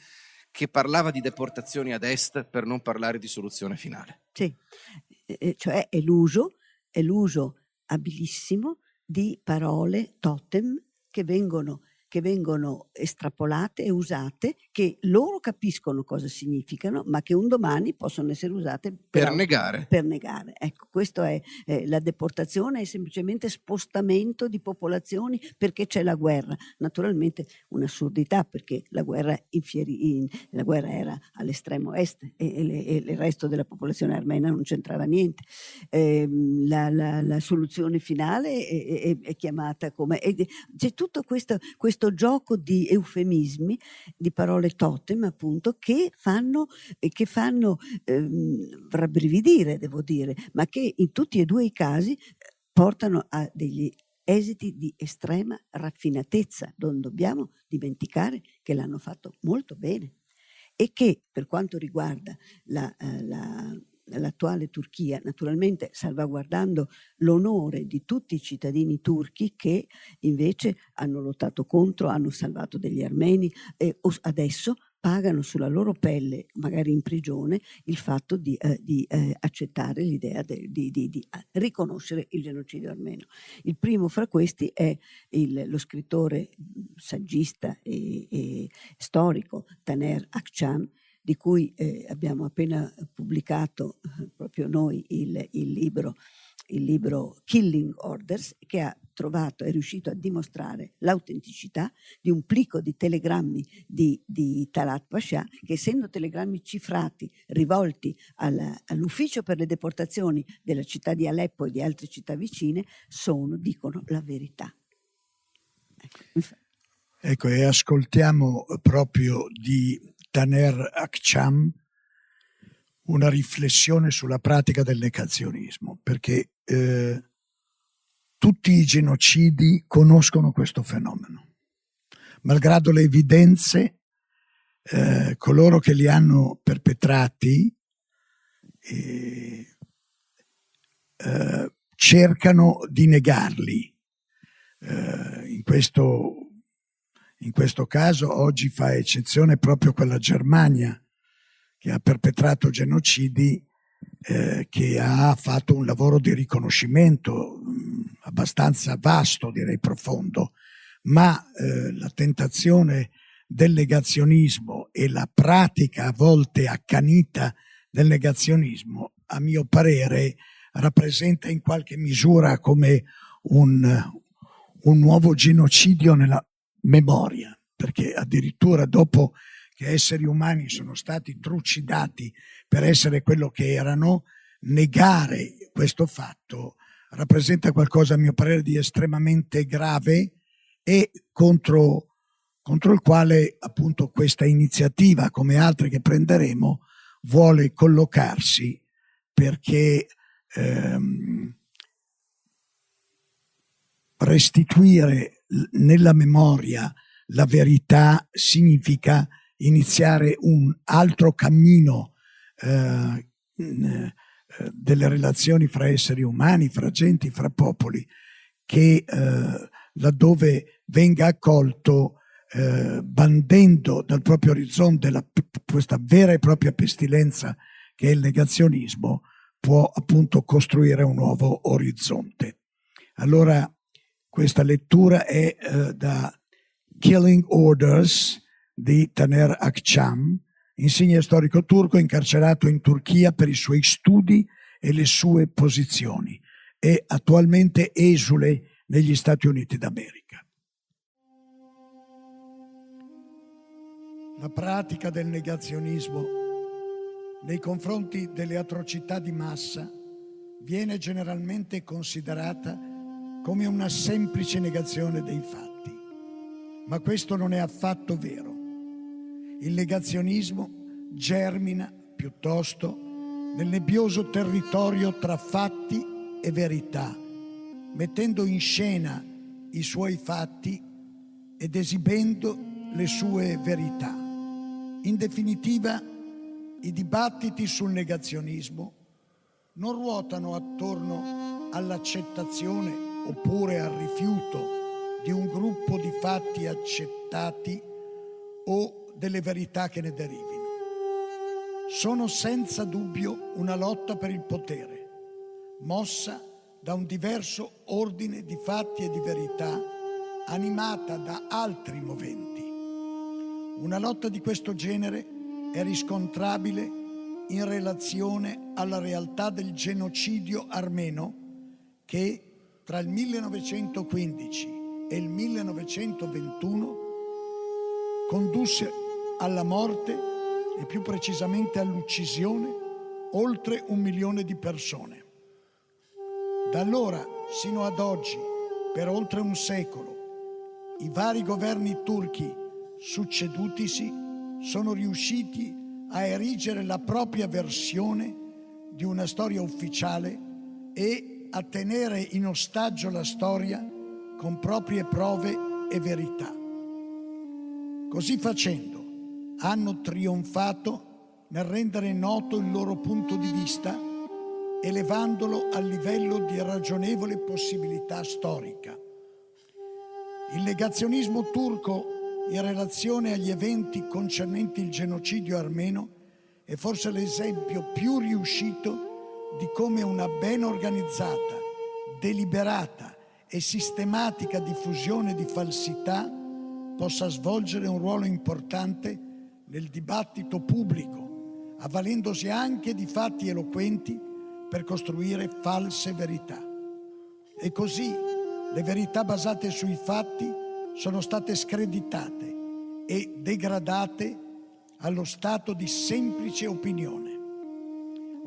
che parlava di deportazioni ad est per non parlare di soluzione finale. Sì, cioè è l'uso, è l'uso abilissimo di parole totem che vengono che vengono estrapolate e usate, che loro capiscono cosa significano, ma che un domani possono essere usate per, per negare. Per negare. Ecco, questo è eh, la deportazione, è semplicemente spostamento di popolazioni perché c'è la guerra. Naturalmente un'assurdità perché la guerra, infieri, in, la guerra era all'estremo est e, e, le, e, il resto della popolazione armena non c'entrava niente. Eh, la, la, la, soluzione finale è, è, è chiamata come... c'è tutto questo questo gioco di eufemismi, di parole totem appunto, che fanno, che fanno ehm, rabbrividire, devo dire, ma che in tutti e due i casi eh, portano a degli esiti di estrema raffinatezza. Non dobbiamo dimenticare che l'hanno fatto molto bene e che per quanto riguarda la, eh, la l'attuale Turchia, naturalmente salvaguardando l'onore di tutti i cittadini turchi che invece hanno lottato contro, hanno salvato degli armeni e adesso pagano sulla loro pelle, magari in prigione, il fatto di, eh, di eh, accettare l'idea de, di, di, di, riconoscere il genocidio armeno. Il primo fra questi è il, lo scrittore, saggista e, e storico Taner Akchan, di cui eh, abbiamo appena pubblicato eh, proprio noi il, il libro il libro Killing Orders, che ha trovato, è riuscito a dimostrare l'autenticità di un plico di telegrammi di, di Talat Pasha, che essendo telegrammi cifrati, rivolti alla, all'ufficio per le deportazioni della città di Aleppo e di altre città vicine, sono, dicono, la verità. Ecco, ecco e ascoltiamo proprio di Taner Akcham una riflessione sulla pratica del negazionismo, perché eh, tutti i genocidi conoscono questo fenomeno. Malgrado le evidenze, eh, coloro che li hanno perpetrati eh, eh cercano di negarli. Eh, in questo, in questo caso oggi fa eccezione proprio quella Germania che ha perpetrato genocidi eh, che ha fatto un lavoro di riconoscimento mh, mm, abbastanza vasto, direi profondo, ma eh, la tentazione del negazionismo e la pratica a volte accanita del negazionismo, a mio parere, rappresenta in qualche misura come un, un nuovo genocidio nella memoria, perché addirittura dopo che esseri umani sono stati trucidati per essere quello che erano, negare questo fatto rappresenta qualcosa, a mio parere, di estremamente grave e contro, contro il quale appunto questa iniziativa, come altre che prenderemo, vuole collocarsi perché ehm, restituire nella memoria la verità significa iniziare un altro cammino eh, eh, delle relazioni fra esseri umani, fra genti, fra popoli, che eh, laddove venga accolto eh, bandendo dal proprio orizzonte la, questa vera e propria pestilenza che è il negazionismo, può appunto costruire un nuovo orizzonte. Allora, questa lettura è eh, da Killing Orders, di Taner Akçam, insigne storico turco incarcerato in Turchia per i suoi studi e le sue posizioni. È attualmente esule negli Stati Uniti d'America. La pratica del negazionismo nei confronti delle atrocità di massa viene generalmente considerata come una semplice negazione dei fatti, ma questo non è affatto vero. Il negazionismo germina piuttosto nel nebbioso territorio tra fatti e verità, mettendo in scena i suoi fatti ed esibendo le sue verità. In definitiva, i dibattiti sul negazionismo non ruotano attorno all'accettazione oppure al rifiuto di un gruppo di fatti accettati o delle verità che ne derivino. Sono senza dubbio una lotta per il potere, mossa da un diverso ordine di fatti e di verità, animata da altri moventi. Una lotta di questo genere è riscontrabile in relazione alla realtà del genocidio armeno che tra il 1915 e il 1921 condusse alla morte e più precisamente all'uccisione oltre un milione di persone. Da allora sino ad oggi, per oltre un secolo, i vari governi turchi succedutisi sono riusciti a erigere la propria versione di una storia ufficiale e a tenere in ostaggio la storia con proprie prove e verità. Così facendo, hanno trionfato nel rendere noto il loro punto di vista, elevandolo a livello di ragionevole possibilità storica. Il negazionismo turco in relazione agli eventi concernenti il genocidio armeno è forse l'esempio più riuscito di come una ben organizzata, deliberata e sistematica diffusione di falsità possa svolgere un ruolo importante nel dibattito pubblico, avvalendosi anche di fatti eloquenti per costruire false verità. E così le verità basate sui fatti sono state screditate e degradate allo stato di semplice opinione.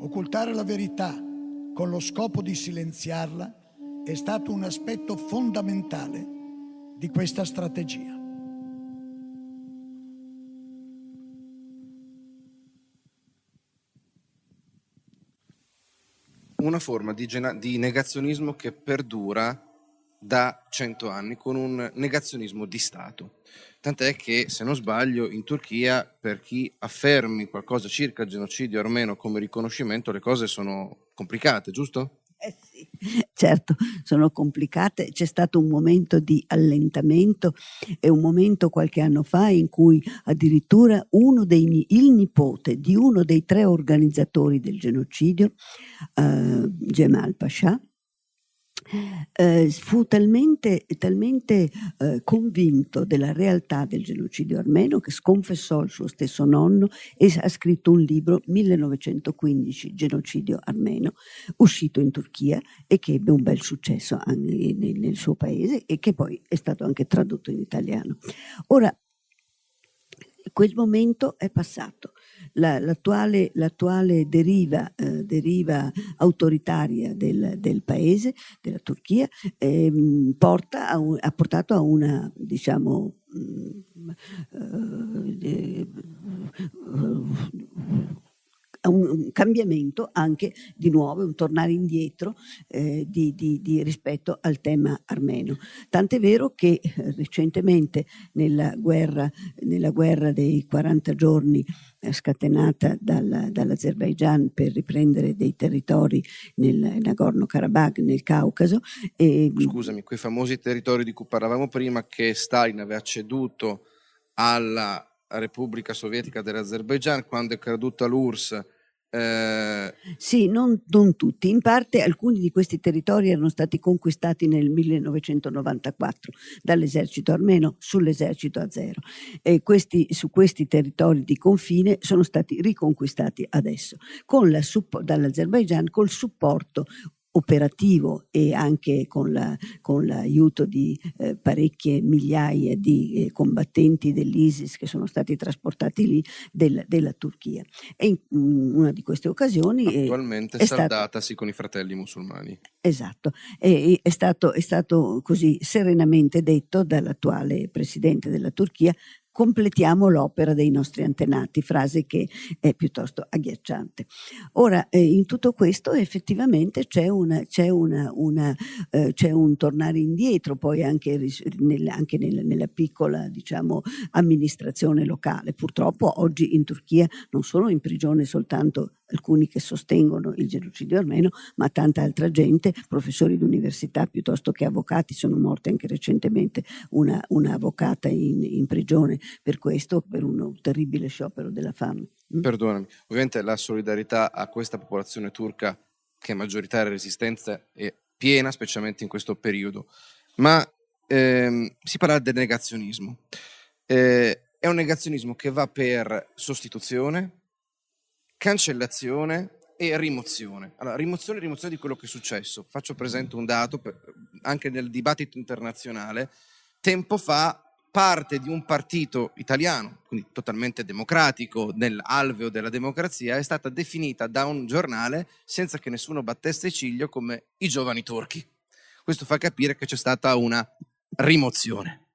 Occultare la verità con lo scopo di silenziarla è stato un aspetto fondamentale di questa strategia. Una forma di, di negazionismo che perdura da cento anni con un negazionismo di Stato. Tant'è che, se non sbaglio, in Turchia, per chi affermi qualcosa circa il genocidio armeno come riconoscimento, le cose sono complicate, giusto? Eh sì, <laughs> certo, sono complicate. C'è stato un momento di allentamento e un momento qualche anno fa in cui addirittura dei, il nipote di uno dei tre organizzatori del genocidio, uh, Gemal Pasha, eh, fu talmente, talmente eh, convinto della realtà del genocidio armeno che sconfessò il suo stesso nonno e ha scritto un libro 1915 Genocidio armeno uscito in Turchia e che ebbe un bel successo nel, nel suo paese e che poi è stato anche tradotto in italiano. Ora, quel momento è passato la, l'attuale, l'attuale deriva, eh, deriva, autoritaria del, del, paese, della Turchia, eh, porta un, ha portato a una, diciamo, mh, uh, eh, uh, un cambiamento anche di nuovo, un tornare indietro eh, di, di, di rispetto al tema armeno. Tant'è vero che eh, recentemente nella guerra, nella guerra, dei 40 giorni eh, scatenata dalla, dall'Azerbaigian per riprendere dei territori nel Nagorno-Karabakh, nel Caucaso. E, Scusami, quei famosi territori di cui parlavamo prima che Stalin aveva ceduto alla Repubblica Sovietica dell'Azerbaigian quando è caduta l'URSS eh... Sì, non, non, tutti. In parte alcuni di questi territori erano stati conquistati nel 1994 dall'esercito armeno sull'esercito azero e questi, su questi territori di confine sono stati riconquistati adesso con la, dall'Azerbaigian col supporto operativo e anche con, la, con l'aiuto di eh, parecchie migliaia di eh, combattenti dell'ISIS che sono stati trasportati lì del, della Turchia. E in mm, una di queste occasioni... Attualmente è saldatasi stato, con i fratelli musulmani. Esatto, e, è, stato, è stato così serenamente detto dall'attuale presidente della Turchia completiamo l'opera dei nostri antenati, frase che è piuttosto agghiacciante. Ora, eh, in tutto questo effettivamente c'è, una, c'è, una, una, eh, c'è un tornare indietro, poi anche, nel, anche nel, nella piccola diciamo, amministrazione locale. Purtroppo oggi in Turchia non sono in prigione soltanto alcuni che sostengono il genocidio armeno, ma tanta altra gente, professori di università piuttosto che avvocati, sono morte anche recentemente una, una avvocata in, in, prigione per questo, per un terribile sciopero della fame. Mm? Perdonami, ovviamente la solidarietà a questa popolazione turca che è maggioritaria resistenza è piena, specialmente in questo periodo, ma ehm, si parla del negazionismo. Eh, è un negazionismo che va per sostituzione, cancellazione e rimozione. Allora, rimozione e rimozione di quello che è successo. Faccio presente un dato, per, anche nel dibattito internazionale, tempo fa parte di un partito italiano, quindi totalmente democratico, nell'alveo della democrazia, è stata definita da un giornale, senza che nessuno battesse ciglio, come i giovani turchi. Questo fa capire che c'è stata una rimozione.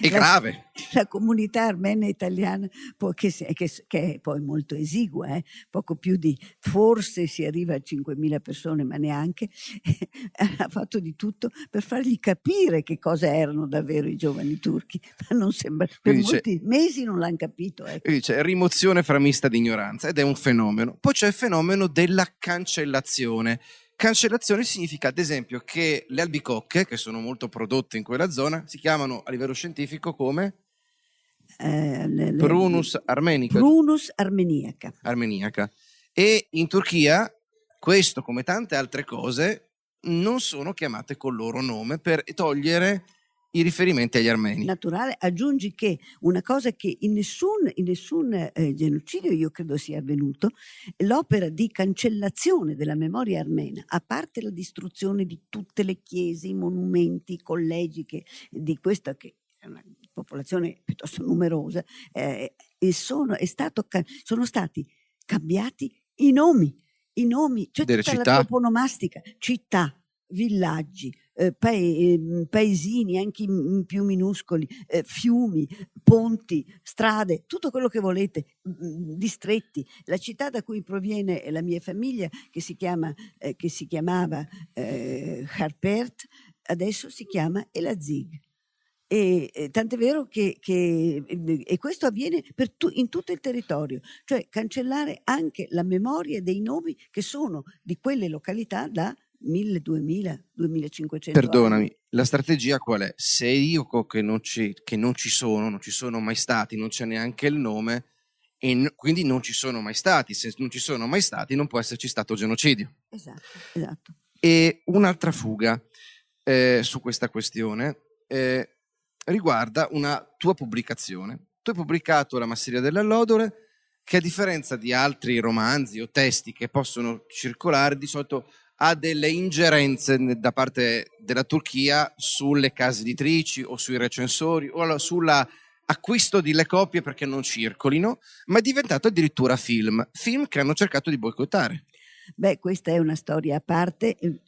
È grave. La, comunità armena italiana, che, che, che, è poi molto esigua, eh? poco più di, forse si arriva a 5.000 persone, ma neanche, <laughs> ha fatto di tutto per fargli capire che cosa erano davvero i giovani turchi, ma non sembra, per dice, molti mesi non l'hanno capito. Ecco. Dice, rimozione framista di ignoranza ed è un fenomeno. Poi c'è il fenomeno della cancellazione Cancellazione significa, ad esempio, che le albicocche, che sono molto prodotte in quella zona, si chiamano a livello scientifico come eh, Prunus armenica. Prunus armeniaca. armeniaca. E in Turchia questo, come tante altre cose, non sono chiamate col loro nome per togliere i riferimenti agli armeni. Naturale, aggiungi che una cosa che in nessun, in nessun eh, genocidio io credo sia avvenuto, l'opera di cancellazione della memoria armena, a parte la distruzione di tutte le chiese, i monumenti, i collegi che, di questa che è una popolazione piuttosto numerosa, eh, sono, stato, sono stati cambiati i nomi, i nomi, cioè Delle tutta città. la toponomastica, città, villaggi, eh, pae- paesini anche più minuscoli, eh, fiumi, ponti, strade, tutto quello che volete, distretti. La città da cui proviene la mia famiglia, che si, chiama, eh, che si chiamava eh, Harpert, adesso si chiama Elazig. E, e tant'è vero che, che e questo avviene tu, in tutto il territorio, cioè cancellare anche la memoria dei nomi che sono di quelle località da 1000, 2000, 2500 Perdonami, anni. la strategia qual è? Se io che non, ci, che non ci sono, non ci sono mai stati, non c'è neanche il nome, e n- quindi non ci sono mai stati. Se non ci sono mai stati, non può esserci stato genocidio. Esatto, esatto. E un'altra fuga eh, su questa questione eh, riguarda una tua pubblicazione. Tu hai pubblicato La masseria dell'allodole, che a differenza di altri romanzi o testi che possono circolare, di solito ha delle ingerenze da parte della Turchia sulle case editrici o sui recensori o sull'acquisto delle copie perché non circolino, ma è diventato addirittura film, film che hanno cercato di boicottare. Beh, questa è una storia a parte, eh,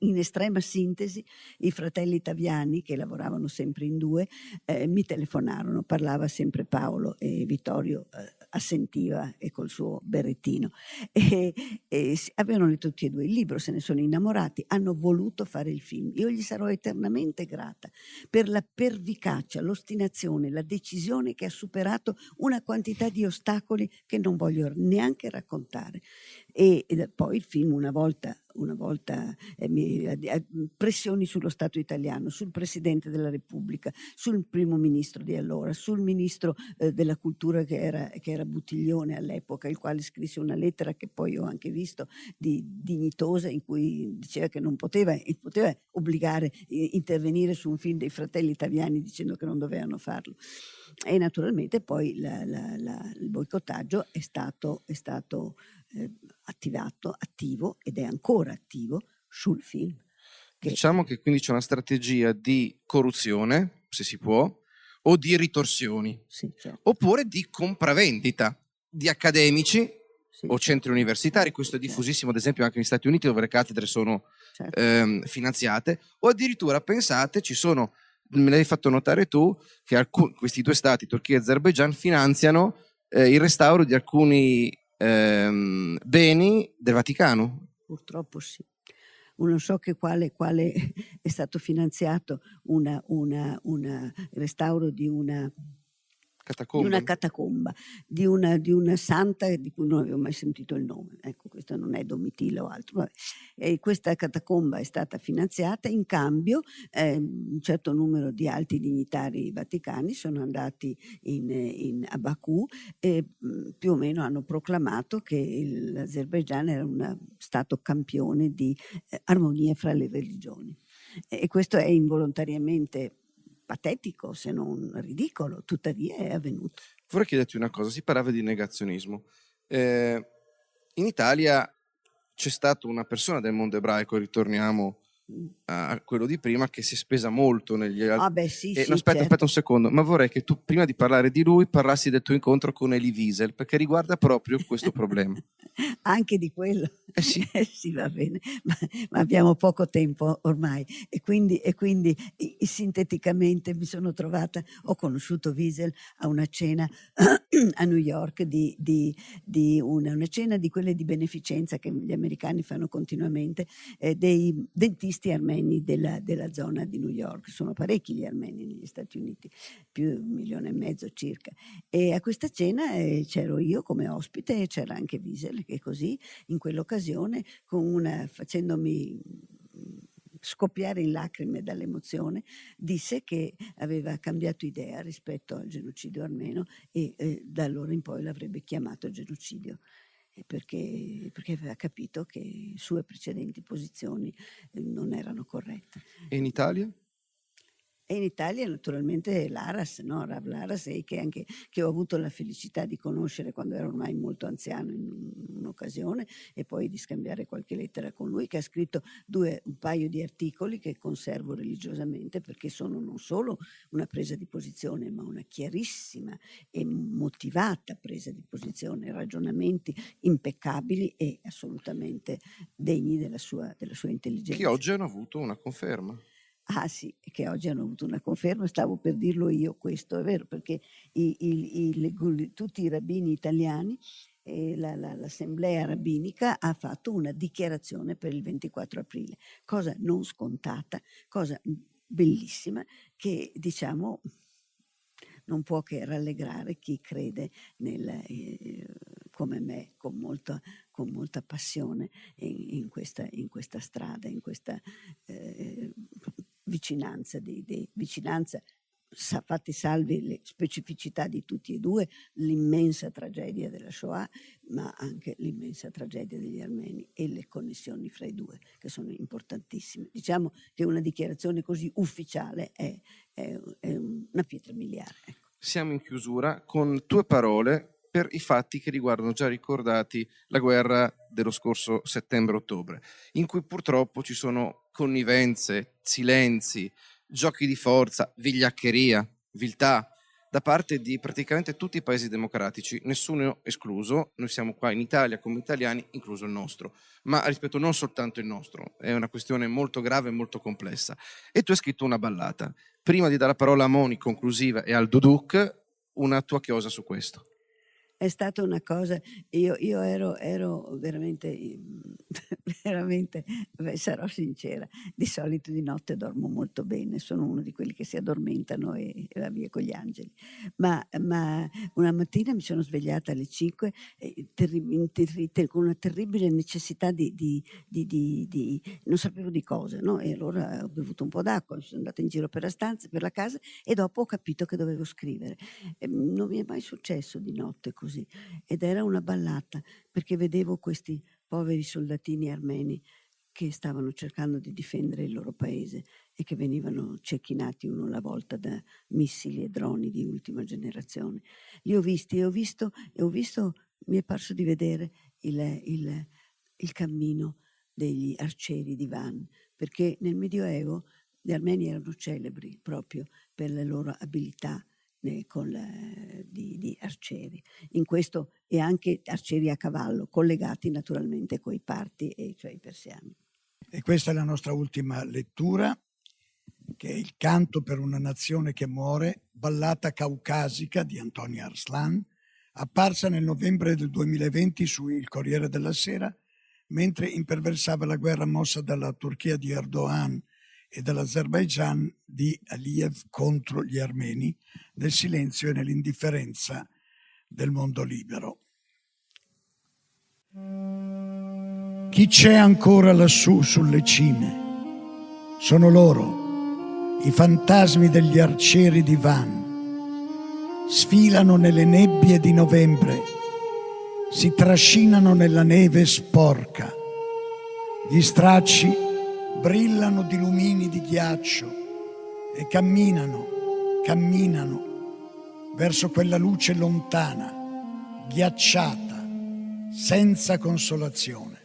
in estrema sintesi, i fratelli Taviani, che lavoravano sempre in due, eh, mi telefonarono, parlava sempre Paolo e Vittorio eh, assentiva e col suo berrettino. E, e avevano letto tutti e due il libro, se ne sono innamorati, hanno voluto fare il film. Io gli sarò eternamente grata per la pervicacia, l'ostinazione, la decisione che ha superato una quantità di ostacoli che non voglio neanche raccontare. E, poi il film una volta una volta eh, mi, eh, pressioni sullo Stato italiano, sul Presidente della Repubblica, sul primo ministro di allora, sul ministro eh, della cultura che era, che era, Buttiglione all'epoca, il quale scrisse una lettera che poi ho anche visto di dignitosa in cui diceva che non poteva, poteva obbligare, eh, intervenire su un film dei fratelli italiani dicendo che non dovevano farlo. E naturalmente poi la, la, la, il boicottaggio è stato, è stato eh, attivato, attivo ed è ancora attivo sul film. Che... Diciamo che quindi c'è una strategia di corruzione, se si può, o di ritorsioni, sì, certo. oppure di compravendita di accademici sì, o centri universitari, questo è certo. diffusissimo ad esempio anche negli Stati Uniti dove le cattedre sono certo. ehm, finanziate, o addirittura pensate ci sono, me l'hai fatto notare tu, che alcuni, questi due stati, Turchia e Azerbaijan, finanziano eh, il restauro di alcuni ehm, beni del Vaticano. Purtroppo sì. Non so che quale, quale <laughs> è stato finanziato un restauro di una catacomba. di una catacomba, di una, di una, santa di cui non avevo mai sentito il nome. Ecco, questo non è Domitilla o altro. E questa catacomba è stata finanziata, in cambio eh, un certo numero di alti dignitari vaticani sono andati in, in, a Baku e mh, più o meno hanno proclamato che l'Azerbaigian era un stato campione di eh, armonia fra le religioni. E questo è involontariamente patetico se non ridicolo, tuttavia è avvenuto. Vorrei chiederti una cosa, si parlava di negazionismo. Eh, in Italia c'è stata una persona del mondo ebraico, ritorniamo a quello di prima, che si è spesa molto negli altri... Ah beh sì, eh, sì no, aspetta, certo. aspetta un secondo, ma vorrei che tu prima di parlare di lui parlassi del tuo incontro con Elie Wiesel, perché riguarda proprio questo problema. <laughs> Anche di quello? Eh sì. <laughs> Eh sì, va bene, ma, ma, abbiamo poco tempo ormai e quindi, e quindi e, sinteticamente mi sono trovata, ho conosciuto Wiesel a una cena <clears throat> a New York, di, di, di una, una, cena di quelle di beneficenza che gli americani fanno continuamente, eh, dei dentisti armeni della, della zona di New York, sono parecchi gli armeni negli Stati Uniti, più di un milione e mezzo circa. E a questa cena eh, c'ero io come ospite e c'era anche Wiesel che così in quell'occasione una, facendomi scoppiare in lacrime dall'emozione, disse che aveva cambiato idea rispetto al genocidio armeno e eh, da allora in poi l'avrebbe chiamato genocidio. Perché, perché, aveva capito che sue precedenti posizioni eh, non erano corrette. E in Italia? E in Italia naturalmente l'Aras, no? Rav Laras, che, anche, che ho avuto la felicità di conoscere quando ero ormai molto anziano in un'occasione e poi di scambiare qualche lettera con lui, che ha scritto due, un paio di articoli che conservo religiosamente perché sono non solo una presa di posizione, ma una chiarissima e motivata presa di posizione, ragionamenti impeccabili e assolutamente degni della sua, della sua intelligenza. Che oggi hanno avuto una conferma. Ah sì, che oggi hanno avuto una conferma, stavo per dirlo io questo, è vero, perché i, i, i, tutti i rabbini italiani, eh, la, la, l'assemblea rabbinica ha fatto una dichiarazione per il 24 aprile, cosa non scontata, cosa bellissima che diciamo non può che rallegrare chi crede nel, eh, come me con molta, con molta passione in, in, questa, in, questa, strada, in questa eh, vicinanza, di, di vicinanza sa, fatti salvi le specificità di tutti e due, l'immensa tragedia della Shoah, ma anche l'immensa tragedia degli armeni e le connessioni fra i due, che sono importantissime. Diciamo che una dichiarazione così ufficiale è, è, è una pietra miliare. Ecco. Siamo in chiusura con tue parole per i fatti che riguardano già ricordati la guerra dello scorso settembre-ottobre, in cui purtroppo ci sono connivenze, silenzi, giochi di forza, vigliaccheria, viltà da parte di praticamente tutti i paesi democratici, nessuno escluso, noi siamo qua in Italia come italiani, incluso il nostro, ma rispetto non soltanto il nostro, è una questione molto grave e molto complessa. E tu hai scritto una ballata. Prima di dare la parola a Moni conclusiva e al Duduk, una tua chiosa su questo è stata una cosa, io, io ero, ero, veramente, <laughs> veramente, sarò sincera, di solito di notte dormo molto bene, sono uno di quelli che si addormentano e, e va via con gli angeli, ma, ma, una mattina mi sono svegliata alle 5 eh, con una terribile necessità di, di, di, di, non sapevo di cosa, no? e allora ho bevuto un po' d'acqua, sono andata in giro per la stanza, per la casa e dopo ho capito che dovevo scrivere. E non mi è mai successo di notte così così. Ed era una ballata perché vedevo questi poveri soldatini armeni che stavano cercando di difendere il loro paese e che venivano cecchinati uno alla volta da missili e droni di ultima generazione. Li ho visti e ho visto, e ho visto mi è parso di vedere il, il, il cammino degli arcieri di Van, perché nel Medioevo gli armeni erano celebri proprio per le loro abilità con, di, di, arcieri. In questo e anche arcieri a cavallo, collegati naturalmente coi parti e cioè i persiani. E questa è la nostra ultima lettura, che è il canto per una nazione che muore, ballata caucasica di Antonio Arslan, apparsa nel novembre del 2020 su Il Corriere della Sera, mentre imperversava la guerra mossa dalla Turchia di Erdogan e dall'Azerbaigian di Aliyev contro gli armeni, nel silenzio e nell'indifferenza del mondo libero. Chi c'è ancora lassù sulle cime? Sono loro, i fantasmi degli arcieri di Van. Sfilano nelle nebbie di novembre, si trascinano nella neve sporca. Gli stracci brillano di lumini di ghiaccio e camminano, camminano verso quella luce lontana, ghiacciata, senza consolazione.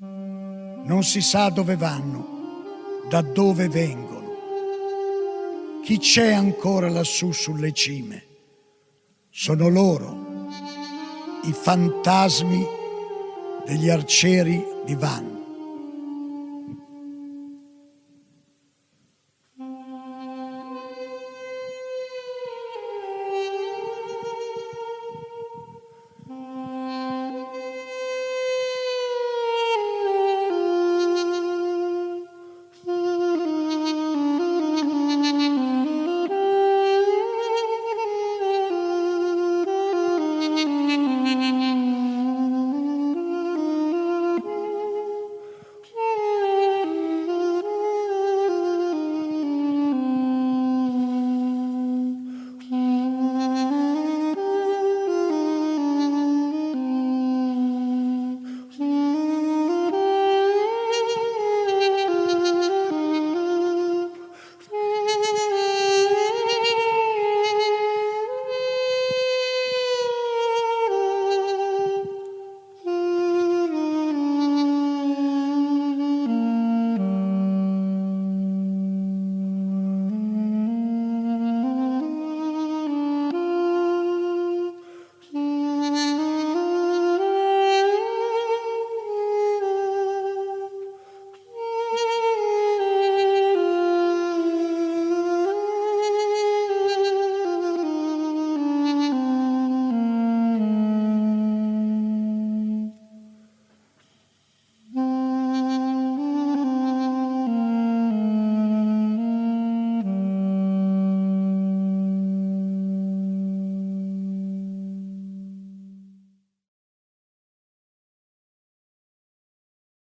Non si sa dove vanno, da dove vengono. Chi c'è ancora lassù sulle cime? Sono loro, i fantasmi degli arcieri di Vanno.